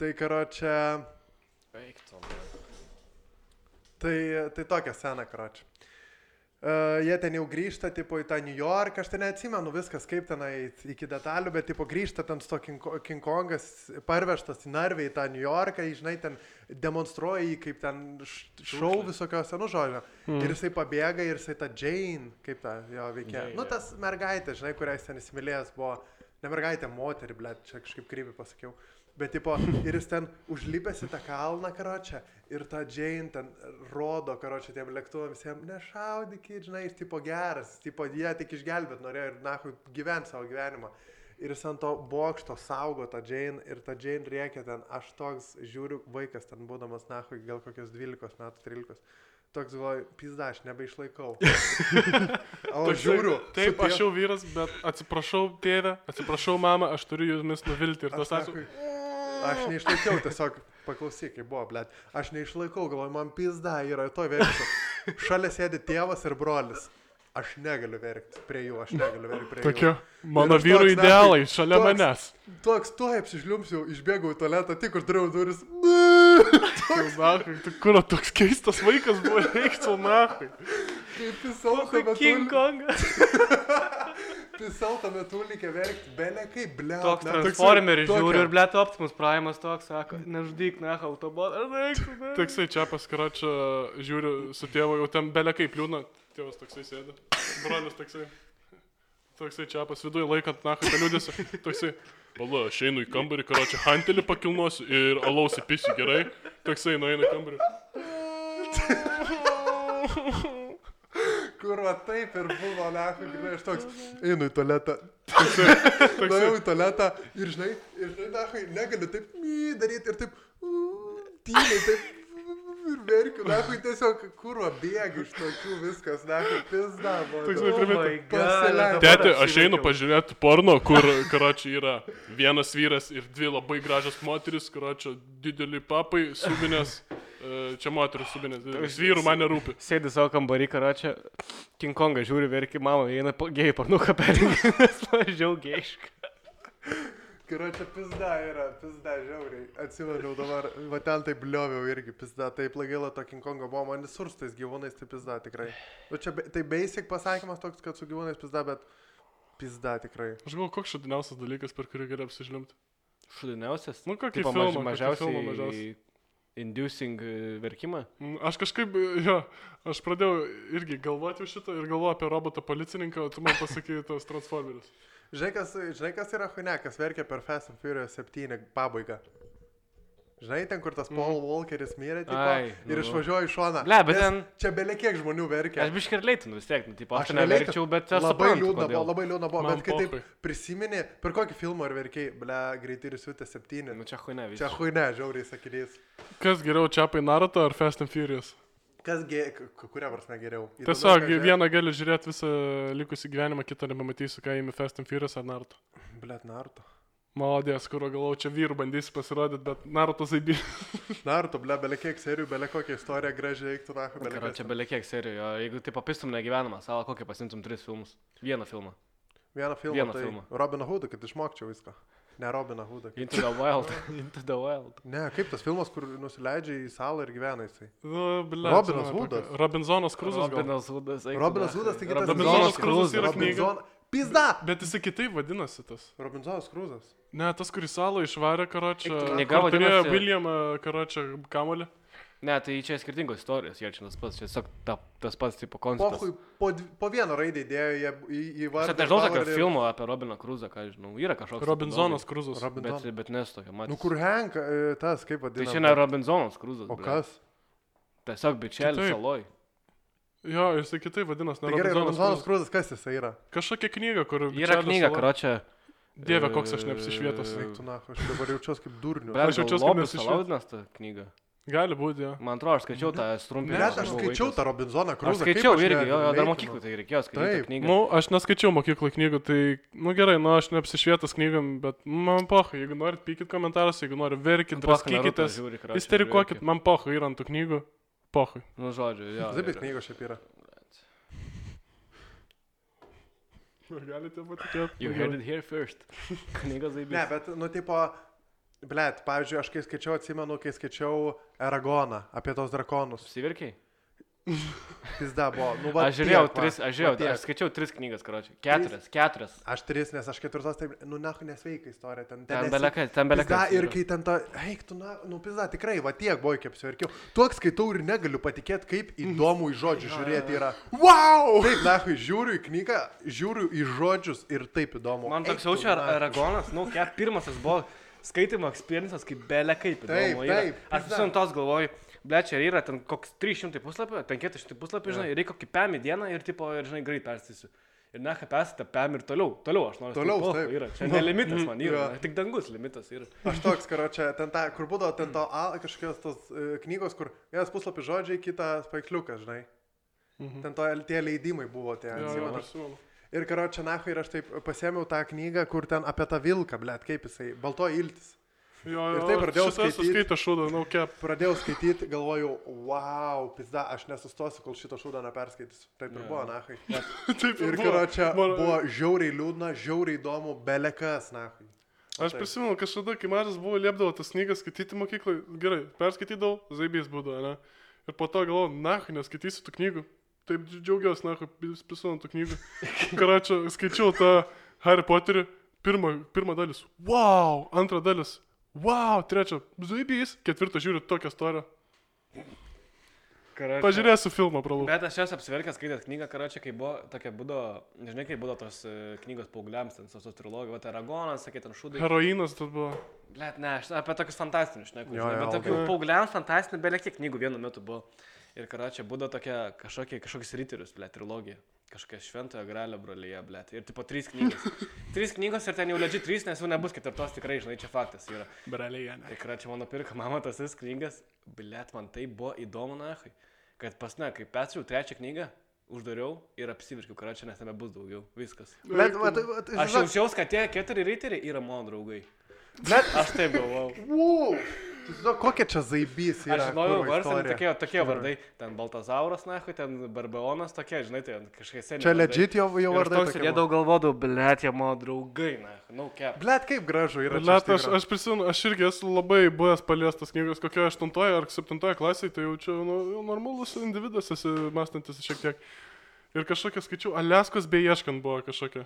B: tai, karo čia,
C: Eik tu.
B: tai, tai tokia scena, karo čia. Uh, jie ten jau grįžta, tipo, į tą New York, aš ten neatsimenu viskas, kaip tenai iki detalių, bet, tipo, grįžta ten su to King, King Kongas, parvežtas į Narvę, į tą New Yorką, jį, žinai, ten demonstruoja jį kaip ten š- šou visokios, nu, žodžio. Mm. Ir jisai pabėga ir jisai tą Jane, kaip tą jo veikia.
C: Jane,
B: Nu, tas mergaitė, žinai, kurią jis ten įsimylėjęs buvo. Ne mergaitė, moterį, blė, čia kažkaip krypį pasakiau. Bet, tipo, ir jis ten užlipęs į tą kalną, karočią, ir tą Jane ten rodo, karočią, tiem lėktuvams visiems, nešaudykit, žinai, jis tipo geras, tipo jie tik išgelbėt norėjo ir, na, gyventi savo gyvenimą. Ir jis ant to bokšto saugo tą Jane ir tą Jane rėkia ten, aš toks žiūriu, vaikas ten būdamas, na, gal kokios 12 metų, 13. Toks galvoju, pizda, aš nebeišlaikau. o
A: Toksai,
B: žiūriu.
A: Taip,
B: su
A: aš jau vyras, bet atsiprašau tėvę, atsiprašau mamą, aš turiu jumis nuvilti ir tas
B: Aš,
A: atsiprašau.
B: Aš neišlaikiau, tiesiog paklausyk, kaip buvo, blėt. Aš neišlaikau, galvoju, man pizda yra to verkti. Šalia sėdi tėvas ir brolis. Aš negaliu verkti prie jų, aš negaliu verkti prie
A: Tokie
B: jų.
A: mano
B: aš
A: vyro
B: toks,
A: idealai
B: nachui,
A: šalia
B: toks-
A: manęs.
B: Toks, tuo apsižliumsiu, išbėgau į tualetą, tik uždariau duris.
A: Nahai, tu kur toks keistas vaikas buvo, reiktų nahai.
B: Kaip pisau tame
C: King. Kongas.
B: Pisau tame tūlį verkti. Belė kaip, blė.
C: Toks transformeris žiūri ir blėt Optimus Prime'as toks, sako, nežudyk, ne, autobotą.
A: Toksai čia paskaračia, žiūriu su tėvu, jau ten belė kaip liūna. Tėvas toksai sėdi. Brolis toksai. Toksai čia pas viduje laikant nahai tą liūdėsi. Toksai. Pala, aš einu į kambarį, karočią hantelį pakilnosiu ir alaus įpisiu gerai. Toksai nueina į kambarį.
B: Kur va taip ir buvo, lechu, žinai, aš toks, einu į tualetą. Nuėjau į tualetą ir, žinai, ir, žinai, lechu, negaliu taip my, daryti ir taip, tyliai, taip, ir verkiu, lechu, tiesiog, va bėgi iš tokių viskas, lechu, pizda,
A: Toksai
B: buvo.
A: primeta.
B: Pasileidau.
A: Tėti, aš einu pažiūrėti porno, kur, karočią, yra vienas vyras ir dvi labai gražios moteris, karočią, dideli papai, subinės. E, Čia moteris subinės, vyrų man nerūpi.
C: Sėdi savo kambarį, karočią, King Kongą žiūri, verki, mama, eina gėjai parnuką perinkti, nes mažiau gėjiška.
B: Karočią pizda yra, pizda žiauriai. Atsimenu dabar, va ten taip lioviau irgi pizda, taip lagaila to King Kongo buvo, man visur su tais gyvūnais tai pizda tikrai. Nu čia tai basic pasakymas toks, kad su gyvūnais pizda, bet pizda tikrai.
A: Aš galvoju, koks šudiniausias dalykas, per kurį geriau apsižlimti.
C: Šudiniausias.
A: Nu, kokį filmą
C: mažiausiai
A: mažiausiai.
C: Inducing e, verkimą.
A: Mm, Aš kažkaip, jo, aš pradėjau irgi galvoti už šitą ir galvoju apie robotą policininką, o tu man pasakai tos transformerius.
B: Žinai, kas, žinai, kas yra huine, kas verkia per Fast and Furious 7 pabaigą. Žinai, ten, kur tas Paul Walkeris mirė, tipo,
C: Ai,
B: ir
C: nu.
B: išvažiuoja iš šoną.
C: Ble, bet ten-
B: Čia belie kiek žmonių verkia.
C: Aš biškai ir leitinu vis tiek, nu, tipo, aš, aš neverkčiau, bet aš
B: labai
C: suprantu,
B: liūdna
C: kodėl.
B: buvo, labai liūdna buvo,
A: Man
B: bet kai taip
A: pochui.
B: prisimeni, per kokį filmą ar verkiai, ble, greitai ir siūtė 7.
C: Nu, čia huine
B: Čia
C: visai.
B: huine, žiauriai sakinys.
A: Kas geriau, Čiapai Naruto ar Fast and Furious?
B: Kas, ge, kuria prasme geriau? Į
A: Tiesiog
B: ką
A: vieną gali žiūrėti visą likusį gyvenimą, kitą nebematysiu, ką įimi Fast and Furious ar Naruto.
B: žiūrėt- Blet, Naruto.
A: Malodės, kur galvoju, čia vyrų bandysi pasirodyti, bet Naruto zaibį.
B: Naruto, ble, bele kiek serijų, bele kokią istoriją gražiai eiktų, na, bele
C: Karo, čia belie kiek serijų. jo, Jeigu tai papistum negyvenamą, savo kokį pasimtum tris filmus. Vieną filmą.
B: Vieną filmą.
C: Vieną
B: tai
C: filmą.
B: Robiną Hoodą, kad išmokčiau viską. Ne Robiną Hoodą.
C: Into the Wild. Into the Wild.
B: Ne, kaip tas filmas, kur nusileidžia į salą ir gyvena jisai.
A: Nu, ble,
B: Robinas Hoodas.
A: Robinzonas Kruzas.
C: Robinas tu
B: Robinas. Hoodas, taigi tas
A: Robinzonas Kruzas yra knyga.
B: Pizda!
A: Bet jisai kitaip vadinasi tas.
B: Robinzonas Kruzas.
A: Ne, tas, kuris salą išvarė, karočią. Kur turėjo Williamą, karočią, kamolį.
C: Ne, tai čia skirtingos istorijos, jie čia tas pats, čia tiesiog ta, tas pats tipo konceptas.
B: Pochui, po, po vieną raidę įdėjo jie į, į
C: Aš
B: vardą.
C: net nežinau tokio
B: ir-
C: filmo apie Robiną Kruzą, ką žinau. Yra kažkoks.
A: Robinzonas Kruzas.
B: Robinzonas.
C: Bet, bet nesu tokio matęs.
B: Nu kur Hank, e, tas kaip
C: Tai
B: vadinasi.
C: čia ne Robinzonas Kruzas.
B: O kas?
C: Tiesiog bičelis saloj.
A: Jo, jisai kitaip vadinasi.
B: Tai gerai, Robinzonas Kruzas, kas jisai yra?
A: Kažkokia knyga, kur...
C: Yra knyga,
A: sala-
C: karočią.
A: Dieve, koks aš neapsišvietas.
C: E,
B: Eik tu, na, aš dabar jaučiuosi kaip durnius.
C: Bet
A: Aš
C: aš
A: jaučiuos
C: jaučiuosi
A: kaip
C: Salaudinas tą knygą.
A: Gali būti, jo.
C: Man atrodo, aš skaičiau tą strumpį.
B: Net aš skaičiau tą Robinzoną
C: Aš
B: Kruzą.
C: skaičiau irgi, jo, jo, dar mokyklai tai reikėjo skaityti knygą.
A: Nu, aš neskaičiau mokyklų knygų, tai, nu gerai, nu aš neapsišvietęs knygam, bet man poha, jeigu norit pykit komentaruose, jeigu norit verkit, draskykitės, isterikuokit, man poha yra ant tų knygų, poha.
C: Nu, žodžiu, jo.
B: Zabis
C: ir-
B: knygos šiaip yra.
A: Galite patikėti.
C: You heard it here first. Knygos
B: Ne,
C: zaibys.
B: bet, nu, tipo, blėt, pavyzdžiui, aš kai skaičiau, atsimenu, kai skaičiau Eragoną apie tos drakonus.
C: Apsiverkiai?
B: Pizda buvo. Nu, va,
C: Aš žiūrėjau,
B: tiek,
C: tris, aš žiūrėjau, aš skaičiau tris knygas, karoči. Keturias, keturias.
B: Aš tris, nes aš ketvirtos, taip, nu, nahu nesveika istorija. Ten,
C: Ten
B: esi-
C: belekai, ten belekai.
B: ir kai ten to, eik, tu, na, nu, pizda, tikrai, va tiek buvo, kaip apsiverkiau. Tuok skaitau ir negaliu patikėti, kaip įdomu į žodžius žiūrėti yra. Wow! Taip, nahu, žiūriu į knygą, žiūriu į žodžius ir taip įdomu.
C: Man toks jaučia
B: na.
C: Aragonas, nu, kiek pirmas jis buvo skaitimo experiences, kaip belė kaip.
B: Taip, taip,
C: Aš visą tos galvoju, ble, čia yra ten koks 300 puslapio, ten 400 puslapio, žinai, reikia kokį pėmį dieną ir, tipo, ir, žinai, greit perstysiu. Ir ne, kaip esate pėmį ir toliau, toliau aš noriu.
B: Toliau, taip.
C: "Pohu, Yra. Čia ne limitas man yra, na, tik dangus limitas yra.
B: Aš toks, karo čia, ten ta, kur būdavo, ten to a, kažkokios tos e, knygos, kur vienas puslapis žodžiai, kitas paveiksliukas, žinai.
A: Mhm.
B: Ten to tie leidimai buvo tie,
A: Jo, jo, aš siūlau.
B: Ir karo čia nahu ir aš taip pasėmiau tą knygą, kur ten apie tą vilką, blėt, kaip jisai, balto iltis.
A: Jo,
B: Ir
A: jo,
B: taip pradėjau
A: šitas
B: skaityt.
A: Skaitė šūdą, nu, kep.
B: Pradėjau skaityti, galvojau, wow, pizda, aš nesustosiu, kol šito šūdo neperskaitysiu. Taip ir
C: Jo.
B: buvo, nahai.
A: Taip
B: Ir
A: buvo.
B: karo čia
A: Man-
B: buvo žiauriai liūdna, žiauriai įdomu, belekas, nahai.
A: Aš
B: Taip.
A: prisimenu, kažkada, kai mažas buvo, liepdavo tas knygas skaityti mokyklai. Gerai, perskaitydavau, zaibys būdavo, ne? Ir po to galvojau, na, neskaitysiu tų knygų. Taip dži- džiaugiuosi, na, prisimenu tų knygų. Karačia, skaičiau tą Harry Potterį. Pirma, pirma dalis. Wow! Antra dalis. Wow! Trečia. Zaibys. Ketvirtą žiūriu tokią istoriją.
C: Karoči.
A: Pažiūrėsiu filmą, pralau.
C: Bet aš esu apsiverkęs skaitęs knygą, karočią, kai buvo tokia būdo, nežinai, kai buvo tos e, knygos paaugliams, ten tos trilogijos, va, Aragonas, sakė, ten šūdai.
A: Heroinas tas buvo.
C: Blet, ne, aš apie tokius fantastinius, ne,
B: Jo,
C: žinai,
B: jo,
C: bet tokių paaugliams fantastinių, beveik kiek knygų vienu metu buvo. Ir karočią būdavo tokia kažkokie, kažkokius riterius, blet, trilogija. Kažkokia šventojo gralio brolyje, blet. Ir tipo trys knygos. trys knygos ir ten jau ledži trys, nes jau nebus ketvirtos tikrai, žinai, čia faktas yra.
A: Ne.
C: Ir karočią mano pirka mama tas vis knygas, blet, man tai buvo įdomu, na, kad pas, na, kai perskaičiau trečią knygą, uždariau ir apsivirkiau, karočią, nes nebebus daugiau. Viskas.
B: Va, tai- va, tai-
C: Aš jaučiausi, kad tie keturi riteriai yra mano draugai.
B: Blet,
C: Aš taip galvojau.
B: wow! Žinok, kokia čia zaibys yra.
C: Aš žinojau, varsai
B: istorija.
C: tokie, tokie vardai. Ten Baltazauras, na, ten Barbeonas tokie, žinai, ten kažkokie seniai.
B: Čia legit jau, jau
C: Aš
B: vardai. tokie
C: sėdėdavau galvodavau, blėt, jie mano draugai, na, nu, kep.
B: Blet, kaip gražu yra. iš
A: aš, aš prisimenu, aš irgi esu labai buvęs paliestas knygos, kokioje 8 ar 7 klasėje, tai jau čia nu, jau normalus individas esi mąstantis šiek tiek. Ir kažkokia skaičiau, Aliaskos beieškant buvo kažkokia.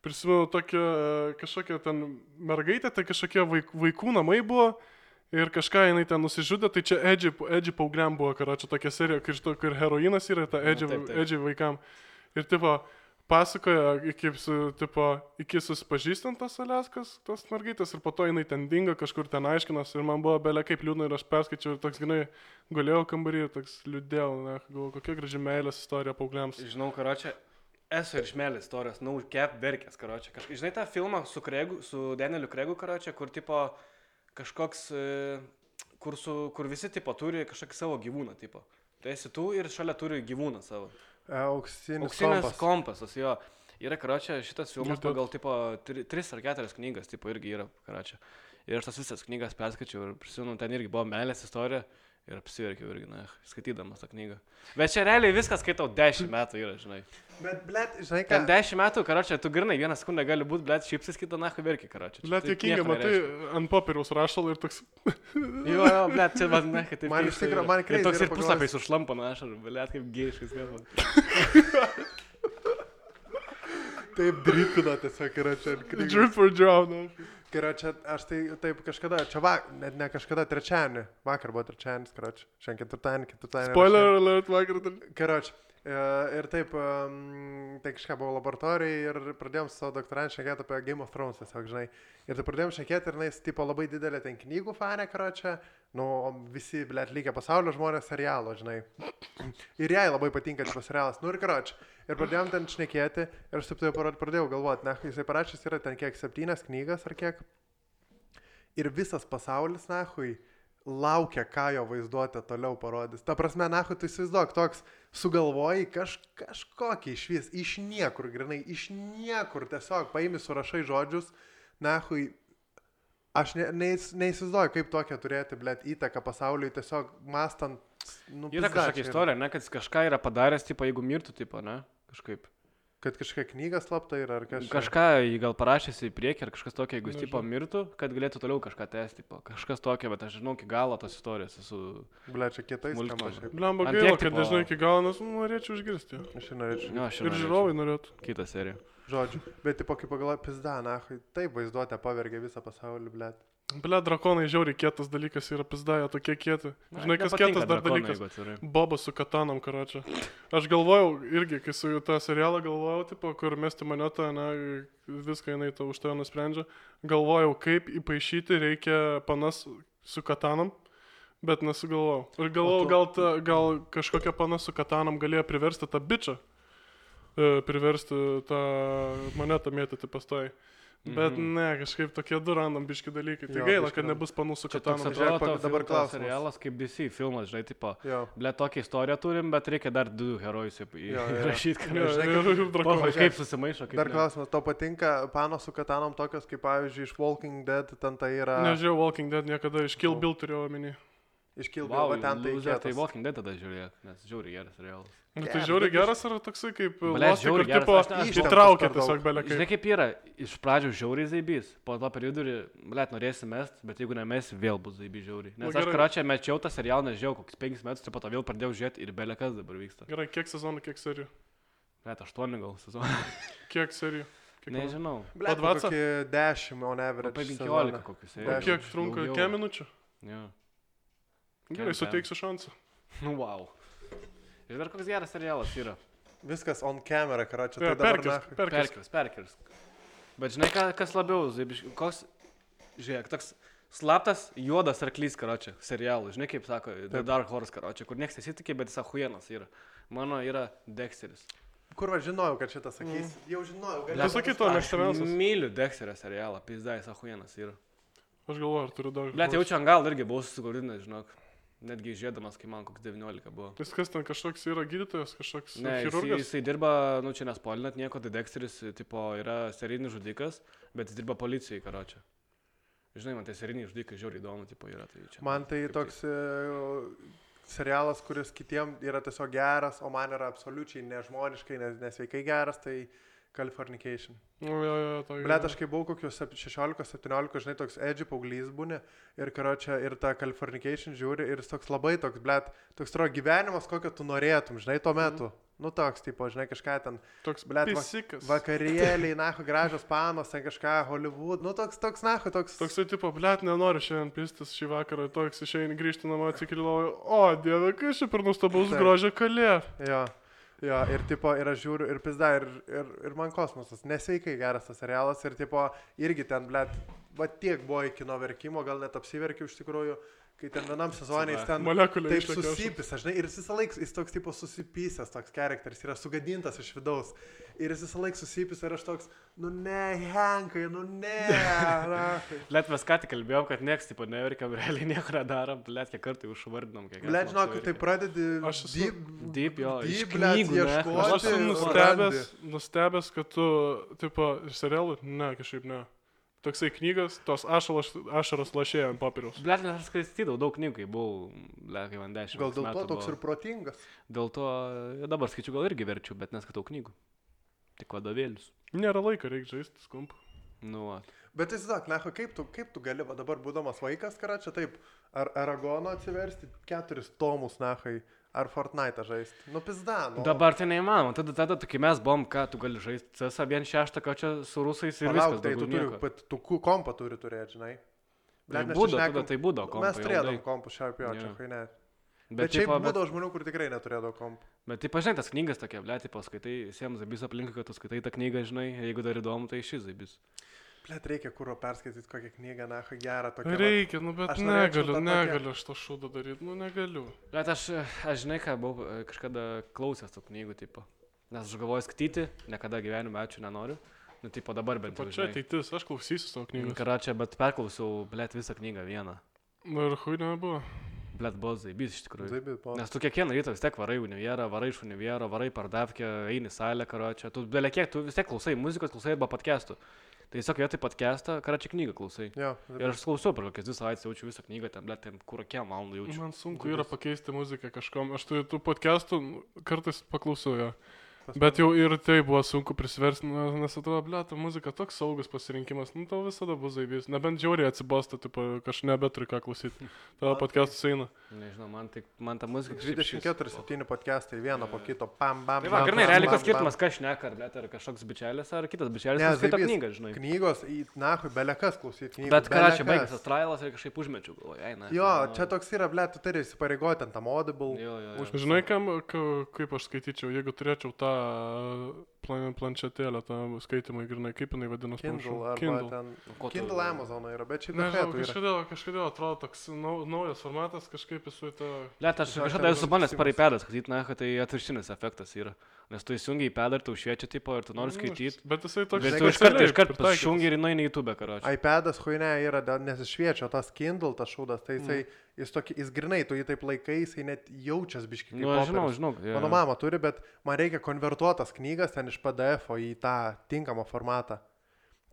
A: Prisimenu tokią e, kažkokią ten mergaitę, tai kažkokie vaik, vaikų namai buvo. Ir kažką jinai ten nusižudė, tai čia Edži, Edži paaugliam buvo, karo čia tokia serija, kur, kur heroinas yra, ta Edži,
C: taip, taip.
A: Edži vaikam. Ir tipo, pasakoja, iki, su, tipo, iki susipažįstant tas Aliaskas, tas mergaitės, ir po to jinai ten dingo, kažkur ten aiškinas, ir man buvo belia kaip liūdna, ir aš perskaičiau, ir toks, grinai, gulėjau kambarį, ir toks liūdėjau, ne, galvoju, kokia graži meilės istorija paaugliams.
C: Žinau, karočią, esu ir šmelis istorijos, nu, kep verkės, karočią. Kažkaip, žinai tą filmą su, Kregu, su Danieliu Kregu, karočią, kur tipo kažkoks, e, kur, su, kur visi tipo turi kažkokį savo gyvūną, tipo. Tai esi tu ir šalia turi gyvūną savo.
B: E, Auksinis,
C: Auksinis
B: kompas.
C: kompasas, jo. Yra, karočią, šitas filmas
A: Girdėt.
C: pagal, tipo, tri, tris ar keturias knygas, tipo, irgi yra, karočią. Ir aš tas visas knygas perskaičiau ir prisimenu, ten irgi buvo meilės istorija ir apsiverkiau irgi, na, skaitydamas tą knygą. Bet čia realiai viskas skaitau 10 metų yra, žinai.
B: Bet, blet, žinai ką?
C: Ten 10 metų, karočią, tu grinai, vieną sekundę gali būti, blėt, šypsis, kitą nahu verki, karočią.
A: Blet, jokinga, matai, ant popieriaus rašal ir toks,
C: Jo, jo, blėt, čia man, ne, kad taip.
B: Man iš
C: yra.
B: man crazy
C: toks ir puslapiais užlampa, na, aš, blėt, kaip gėjiškas, gal.
B: Taip dripina tiesiog yra čia
A: drip for drown. ne.
B: Yra čia, aš tai taip kažkada, čia va, net ne kažkada trečiadienį, vakar buvo trečiadienis, karoči, šiandien ketvirtadienį, ketvirtadienį.
A: Spoiler alert, vakar. dar-
B: Karoči, ir taip, tai kažką buvo laboratorijai ir pradėjom su savo doktorantą šnekėti apie Game of Thrones, tiesiog, žinai. Ir tai pradėjom šnekėti ir jis, tipo, labai didelė ten knygų fanė, karoči, nu, visi, blėt, lygia pasaulio žmonės serialo, žinai. Ir jai labai patinka šitas serialas, nu ir karoči. Ir pradėjom ten šnekėti ir aš taip tai pradėjau galvoti, na, jisai parašęs yra ten kiek septynias knygas ar kiek. Ir visas pasaulis, nahui, laukia, ką jo vaizduotė toliau parodys. Ta prasme, nahu, tu įsivaizduok, toks sugalvoji kaž, kažkokį iš vis, iš niekur, grinai, iš niekur tiesiog paimi surašai žodžius, nahu, aš ne, neįs, neįsivaizduoju, kaip tokia turėti, blėt, įtaką pasauliui, tiesiog mastant. Nu,
C: Yra kažkokia istorija, ne, kad jis kažką yra padaręs, tipo, jeigu mirtų, tipo, ne, kažkaip.
B: Kad kažkokia knyga slapta yra, ar kažkas.
C: Kažką jį gal parašęs į priekį, ar kažkas tokio, jeigu jis, tipo,
A: Nežinau.
C: mirtų, kad galėtų toliau kažką tęsti, tipo, kažkas tokio, bet aš žinau iki galo tos istorijos, esu...
B: Ble, čia kitais.
A: Blemba gaila, kad nežinai iki galo, nes nu, norėčiau išgirsti.
B: Aš norėčiau.
C: Jo, aš
A: Ir žiūrovai norėtų.
C: Kita serija.
B: Žodžiu, bet tipo, kaip pagalvoju, pizda, nahui, taip vaizduotė pavergia visą pasaulį, ble.
A: Ble, drakonai žiauriai kietas dalykas yra pizda, jie tokie kieti. Žinai, kas kietas dar dalykas? Bobas su katanom, karočią. Aš galvojau, irgi, kai su tą serialą galvojau, tipo, kur mesti monetą, na, viską jinai to už tave nusprendžia. Galvojau, kaip įpašyti reikia panas su katanom, bet nesugalvojau. Ir galvojau, gal, ta, gal kažkokia pana su katanom galėjo priversti tą bičią, priversti tą monetą mėtyti pastai. Bet
C: Mhm.
A: ne, kažkaip tokie du randam biški dalykai. Tai
B: Jo,
A: gaila,
B: biškį
A: kad nebus
C: Čia toks
A: katanom.
B: Žiūrėk, dabar
C: dabar
B: klausimas.
C: serialas kaip DC filmas, žinai, tipo, ble, tokią istoriją turim, bet reikia dar du herojus įrašyti, kad
A: Jo,
B: žinai,
A: ir, ir
C: Poho,
A: drakonai.
C: kaip susimaišo, kaip
B: Dar
C: ne.
B: klausimas, tau patinka panos su katanom tokios, kaip pavyzdžiui, iš Walking Dead, ten tai yra...
A: Nežiūrėjau Walking Dead niekada, iš Kill. Bill turėjau omeny.
B: Iš Kilbio,
C: Wow,
B: va ten tai
C: loser, tai. Walking Dead tada žiūrėk, nes žiūri geras serialas.
A: Nu, tai
B: bet
A: geras ar toksai kaip kur
C: žiauriai geras, ne-
A: įtraukia tiesiog belia
C: Žinai
A: kaip.
C: yra, iš pradžių žiauriai zaibys, po to per vidurį, blėt, norėsi mest, bet jeigu nemesi, vėl bus zaibys žiauriai. Nes
A: Nu,
C: aš karačią mečiau tą serialą, nežinau, kokius penkis metus, ir po to vėl pradėjau žiūrėti ir belia kas dabar vyksta.
A: Gerai, kiek sezonų, kiek serijų?
C: Net aštuoni gal sezoną.
A: Kiek serijų? Kiek
C: Nežinau.
B: Ble,
A: Po 20?
B: kokį 10 on average.
C: Apie 15
B: sezoną.
C: kokius.
A: O kiek trunka? Kiek minučių?
C: Jo.
A: Gerai, suteiksiu šansą.
C: Nu, wow. Ir dar koks geras serialas yra.
B: Viskas on camera, karočią.
A: Ja,
B: Tai dabar
A: perkis.
C: Perkers, perkers. Bet žinai, ką, kas labiau, koks, žiūrėk, toks slaptas juodas arklys, karočią, serialų. Žinai, kaip sako, The. Dark Horse, karočią, kur niekas nesitikė, bet jis ahuienas yra. Mano yra Dexteris.
B: Kur aš žinojau, kad šitą sakys? Jau žinojau, kad...
A: Tu sakai, to mėgstamiausias.
C: Myliu Dexterio serialą, pizda, jis ahuienas yra.
A: Aš galvoju, ar turiu dar.
C: Blet, jaučiu ant gal irgi buvau susigaudinęs, žinok. Netgi žiūrėdamas, kai man koks 19 buvo.
A: Jis kas ten kažkoks yra gydytojas, kažkoks
C: Ne,
A: chirurgas.
C: jisai dirba, nu čia nespoilinat nieko, tai Dexteris, tipo, yra serijinis žudikas, bet jis dirba policijai, karočią. Žinai, man tai seriniai žudikai žiauriai įdomu, tipo, yra. Tai čia,
B: Man tai
C: kaip
B: toks e, serialas, kuris kitiem yra tiesiog geras, o man yra absoliučiai nežmoniškai, nes, nesveikai geras, tai Californication.
A: Nu, jo, jo, to
B: Blet, aš kai buvau kokius 16-17, žinai, toks edgy paauglys būni ir karočią ir tą Californication žiūri ir jis toks labai toks, blet, toks tro gyvenimas, kokio tu norėtum, žinai, tuo metu. Nu toks, tipo, žinai, kažką ten
A: Toks
B: blet, va-
A: pisikas.
B: vakarėliai, nahu, gražios panos, ten kažką, Hollywood, nu toks, toks, nahu, toks.
A: Toksai tipo, blėt, nenoriu šiandien pistis šį vakarą, toks išeini grįžti namo atsikėliau, o dieve, kas čia per nuostabaus
B: Taip.
A: grožio kalė.
B: Jo. Jo, ir tipo, ir aš žiūriu, ir pizda, ir, ir, ir man kosmosas, nesveikai geras tas serialas, ir tipo, irgi ten, blėt, va tiek buvo iki kino verkimo, gal net apsiverkiau iš tikrųjų, kai ten vienam sezonė jis ten
A: Molekulė
B: taip susipisa, žinai, ir jis visą laiką, jis toks tipo susipysęs, toks charakteris, yra sugadintas iš vidaus, ir jis visą laiką susipisa, ir aš toks, nu ne, Henkai, nu ne.
C: Let mes ką tik kalbėjom, kad nieks, tipo, neverkiam, realiai nieko nedarom, let kiek kartų užvardinom, kiek.
B: Blet, žinok, tai pradedi,
A: Aš esu-
B: deep,
C: Deep, jo,
B: deep,
C: ne?
B: ieškoti.
A: Aš esu nustebęs, nustebęs, kad tu, tipo, iš serialų, ne, kažkaip ne. Toksai knygas, tos ašaros, ašaros lašėjo ant popieriaus.
C: Blet, nes aš skaitydavau daug knygų, kai buvau, blet, kai man dešimt.
B: Gal dėl to toks
C: buvo.
B: ir protingas.
C: Dėl to dabar skaičiu gal irgi verčiu, bet neskaitau knygų. Tik vadovėlius.
A: Nėra laiko, reikia žaisti skump.
C: Nu, va.
B: Bet įsivaizduok, Lecho, kaip tu, kaip tu gali va, dabar būdamas vaikas, ką čia taip, ar Aragono atsiversti keturis tomus, Nechai, ar Fortnite žaisti. Nu, pizda, nu.
C: Dabar tai neįmanoma. Tada, tada, tu, kai mes buvom, ką tu gali žaisti, CS vien šeštą, ką čia su rusais ir
B: Palauk,
C: viskas.
B: tai tu
C: daugiau
B: turi,
C: nieko.
B: bet tu kompą turi turėti, žinai.
C: Tai būdo,
B: šnekam-
C: tada tai būdo kompai,
B: Mes
C: jau daug.
B: kompų šiaip Jo. čia kai ne. Bet,
C: Bet,
B: bet šiaip
C: bet,
B: būdavo žmonių, kur tikrai neturėdavo kompų.
C: bet taip, žinai, tas knygas tokia, ble, tipo, skaitai, visiems zabys aplinkui, kad tu skaitai tą knygą, žinai, jeigu dar įdomu, tai šis zabys.
B: Blet, reikia kuro perskaityti kokią knygą, Nechai, gerą tokią.
A: Reikia, nu bet
B: Aš
A: negaliu, negaliu aš to šūdo daryti, nu negaliu.
C: Bet aš, aš žinai, ką buvau e, kažkada klausęs tų knygų, tipo. Nes aš galvoju skaityti, niekada gyvenime ačiū nenoriu. Nu, tipo, dabar bent jau.
A: O čia
C: žinai.
A: ateitis, aš klausysiu savo knygos.
C: Karačia, bet perklausiau, blėt, visą knygą vieną.
A: Nu ir hui nebuvo.
C: Blet, buvo zaibys iš tikrųjų.
B: Taip, bet po.
C: Nes tu kiekvieną rytą vis tiek varai į univierą, varai iš univero, varai pardavkę, eini salę, karočią. Tu belia kiek, tu vis tiek klausai muzikos, klausai arba podcastų. Tai tiesiog vietoj podcastą, karočią knygą klausai.
B: Jo,
C: Ir aš klausiau per kokias dvi savaitės, jaučiu visą knygą, ten, blet, ten kur kiek valandų jaučiu.
A: Man sunku yra pakeisti muziką kažkom. Aš tai tų podcastų kartais paklausau jo.
B: Pas
A: Bet jau ir tai buvo sunku prisiversti, nes nes atrodo, ble, ta muzika toks saugus pasirinkimas, nu tau visada bus zaibys. Nebent žiauriai atsibosta, tipo, kažkaip nebeturi ką klausyti. Tavo podcastas eina.
C: Nežinau, man, tai, man ta muzika kažkaip šis-
B: 24-7 podcastai, vieną po kito, pam, bam.
C: Tai va, grinai, realiai koks skirtumas, kas šneka, ar, blet, ar kažkoks bičelis, ar kitas bičelis,
B: Ne, zaibys.
C: knygą, žinai.
B: Knygos, į nahui, belekas klausyti knygų.
C: Bet ką čia
B: belekas.
C: baigęs tas trailas ir kažkaip užmečiau, galvoju, eina.
B: Jo, čia toks yra, ble, tu turi įsipareigoti ant tam audible.
C: Jo, jo, jo.
B: Už-
A: Žinai, kaip aš skaityčiau, jeigu turėčiau tą uh plan, planšetėlę, tą skaitimą, grinai, kaip jinai vadinasi,
B: Kindle
A: Kindle.
B: ten.
C: ko tu-
B: Kindle Amazon yra, bet šiaip
A: Nežinau,
B: yra.
A: kažkodėl, kažkodėl atrodo toks nau, naujas formatas, kažkaip į tą...
C: Net aš kažkada esu per iPadą skaityti, na, kad tai atviršinis efektas yra. Nes tu įsijungi iPadą ir tau šviečia tipo ir tu nori skaityti.
A: Bet jisai toks...
C: Bet tu
B: kad
C: iškart, iškart pasišungi ir eina į YouTube, karoči.
B: iPadas huine yra, dėl- nes jis šviečia, o tas Kindle, tas šūdas, tai jisai, jis, tokį, jis grinai, tu jį taip laikai, jisai net jaučias biškai.
C: Nu, aš žinau, žinau. jo,
B: Mano mama turi, bet man reikia konvertuotas knygas ten iš PDF į tą tinkamą formatą.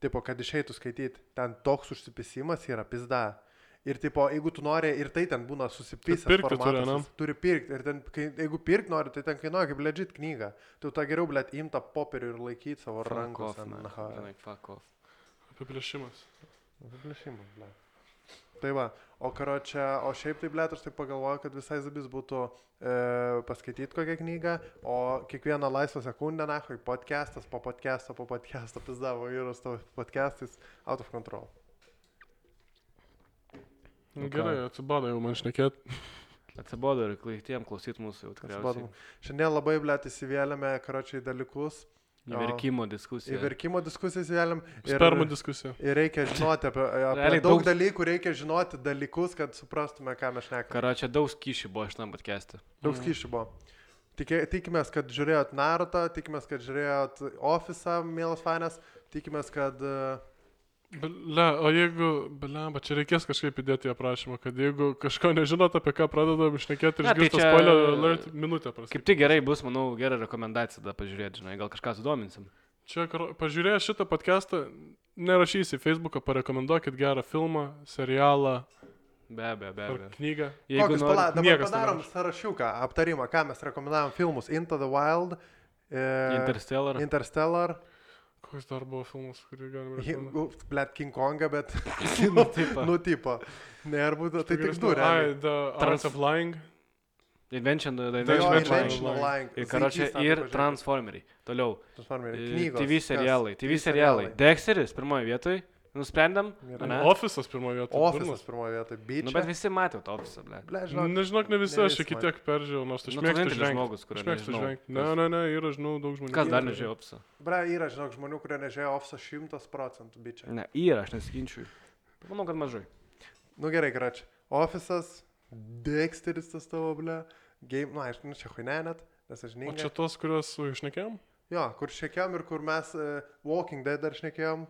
B: Tipo, kad išeitų skaityti. Ten toks užsipisimas yra pizda. Ir tipo, jeigu tu nori, ir tai ten būna susipisęs.
A: Tai pirkti turi,
B: jis turi pirkti. Ir ten, kai, jeigu pirkti nori, tai ten kainuoja kaip legit knyga. Tu tą geriau, blėt, imtą popierių ir laikyti savo rankose.
A: Apiplėšimas.
B: Apiplėšimas, ble. Tai va, o karočią, o šiaip tai, ble, aš taip pagalvoju, kad visai zabis būtų e, paskaityti kokią knygą, o kiekvieną laisvą sekundę, na, kai podcastas po podcasto, po podcasto pizdavo su tavo podcastais out of control.
A: Nu,
C: ką?
A: gerai, atsibado jau man šnekėt.
C: Atsibodo ir klaitiem klausyti mūsų jau tikriausiai.
B: Šiandien labai, ble, įsivėlėme, karočiai, dalykus.
C: Įverkimo diskusija.
B: verkimo diskusiją įsivėlėm.
A: Spermų diskusija.
B: ir reikia žinoti apie, apie
C: Realiai
B: daug
C: daug-
B: dalykų, reikia žinoti dalykus, kad suprastume, ką mes šnekame.
C: Karočią daug skyšių buvo šitam podcast'e.
B: Daug
A: Mhm.
B: skyšių buvo. Tikė, tikimės, kad žiūrėjot Naruto, tikimės, kad žiūrėjot Office, mielas fanas, tikimės, kad... e,
A: Bele, o jeigu, bele, bet čia reikės kažkaip įdėti į aprašymą, kad jeigu kažko nežinot, apie ką pradedam išnekėti ir
C: Ne, tai
A: spoiler alert, minutę prasidės.
C: Kaip tik gerai bus, manau, gera rekomendacija tada pažiūrėti, žinai, gal kažką sudominsim.
A: Čia, karo- pažiūrėję šitą podcastą, nerašysi į Facebooką, parekomenduokit gerą filmą, serialą
C: Be abejo, be abejo.
A: knygą.
C: Jeigu
B: Kokius
C: nori...
B: pala, dabar padarom
A: nerašo.
B: sąrašiuką, aptarimą, ką mes rekomendavom filmus. Into the Wild, e,
C: Interstellar.
B: Interstellar,
A: Koks dar buvo filmas, kurį galime
B: Hi-
A: rekomenduoti?
B: blet King Kongą, bet...
C: Nu, tipo.
B: nu. Ne, ar būtų, tai tik du,
A: Ai,
B: realiai.
A: The
C: Trans-
A: Art of Lying.
C: Invention, the
A: Jo,
B: Jo,
C: Invention of
A: Invention
C: Lying.
B: Invention of Lying.
C: Ir, karočią, ir. Transformeriai. Toliau.
B: Transformeriai.
C: e,
B: Knygos.
C: TV serialai. TV serialai. Dexteris pirmoje vietoje. Nusprendėm. Ane?
A: Office'as pirmoje vietoje.
B: Office'as pirmoje vietoje.
C: Nu,
B: Beach.
C: bet visi matė tą ofisą, ble.
B: Ble, žinok,
A: Nežinok, ne visi,
B: ne
A: aš iki tiek peržiūrėjau, nors aš
C: Nu, tu
A: mėgstu
C: žmogus, kurio
A: Aš mėgstu žvengti. Ne, ne, ne, yra, žinau, daug žmonių.
C: Kas dar nežiūrėjo ofisą?
B: ble, yra, žinok, žmonių, kurie nežėjo Office 100 procentų, beach.
C: Ne, yra, aš nesiginčiu. Manau, kad mažai.
B: Nu gerai, grač. Office'as, Dexteris tas tavo, ble. Game, nu, aišku, nu, čia huine net, nes aš
A: O
B: žinau.
A: čia tos, kuriuos išnekėjom?
B: Jo, kur šnekėjom ir kur mes uh, Walking Dead dar šnekėjom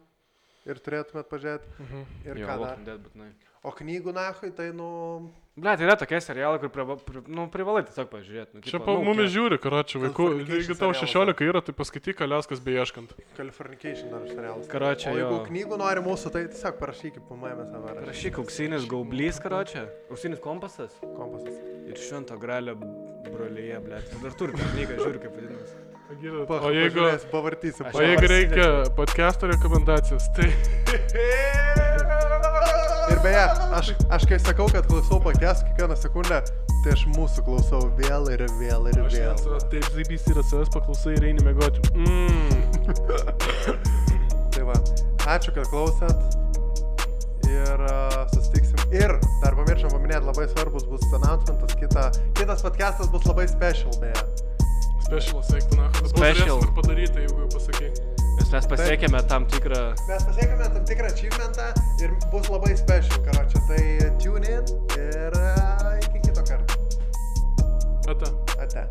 B: ir turėtumėt pažiūrėti.
A: Mhm.
B: Ir
C: Jo,
B: ką dar.
C: Dead, būtinai.
B: O knygų nahui, tai nu...
C: Ble, tai yra tokie serialai, kur priva, pri, nu, privalai tiesiog pažiūrėti. Nu,
A: Čia pa
C: nu,
A: mumis žiūri, karačių vaikų. Jeigu tau
B: serialas.
A: 16 yra, tai paskaityk Kaliaskas beieškant.
B: Californication dar serialas.
C: Karočią,
B: O jeigu knygų nori mūsų, tai tiesiog parašykit, pamaimė savo rašyti.
C: Rašyk auksinis gaublys, karočią. Auksinis kompasas.
B: Kompasas.
C: Ir švento gralio brolyje, ble. Dar turi tą knygą, žiūriu, kaip vadinasi.
B: Pa,
A: O jeigu.
C: Aš
A: o jeigu reikia podcast'o rekomendacijos, tai...
B: Ir beje, aš, aš kai sakau, kad klausau podcast kiekvieną sekundę, tai aš mūsų klausau vėl ir vėl ir
A: Aš
B: vėl.
A: net savęs taip zaibys yra savęs paklausai ir eini mėgoti. Mm.
B: Tai va, ačiū, kad klausėt. Ir uh, susitiksim. Ir dar pamiršom paminėti, labai svarbus bus announcementas. Kita, kitas podcastas bus labai special, beje.
A: Specialas, eik, na, kas
C: Special.
A: ir padaryti, jeigu jau pasakai.
C: Nes mes pasiekėme tam tikrą...
B: Mes pasiekėme tam tikrą achievementą ir bus labai special, karočią. Tai tune in ir uh, iki kito karto.
A: Ata.
B: Ate.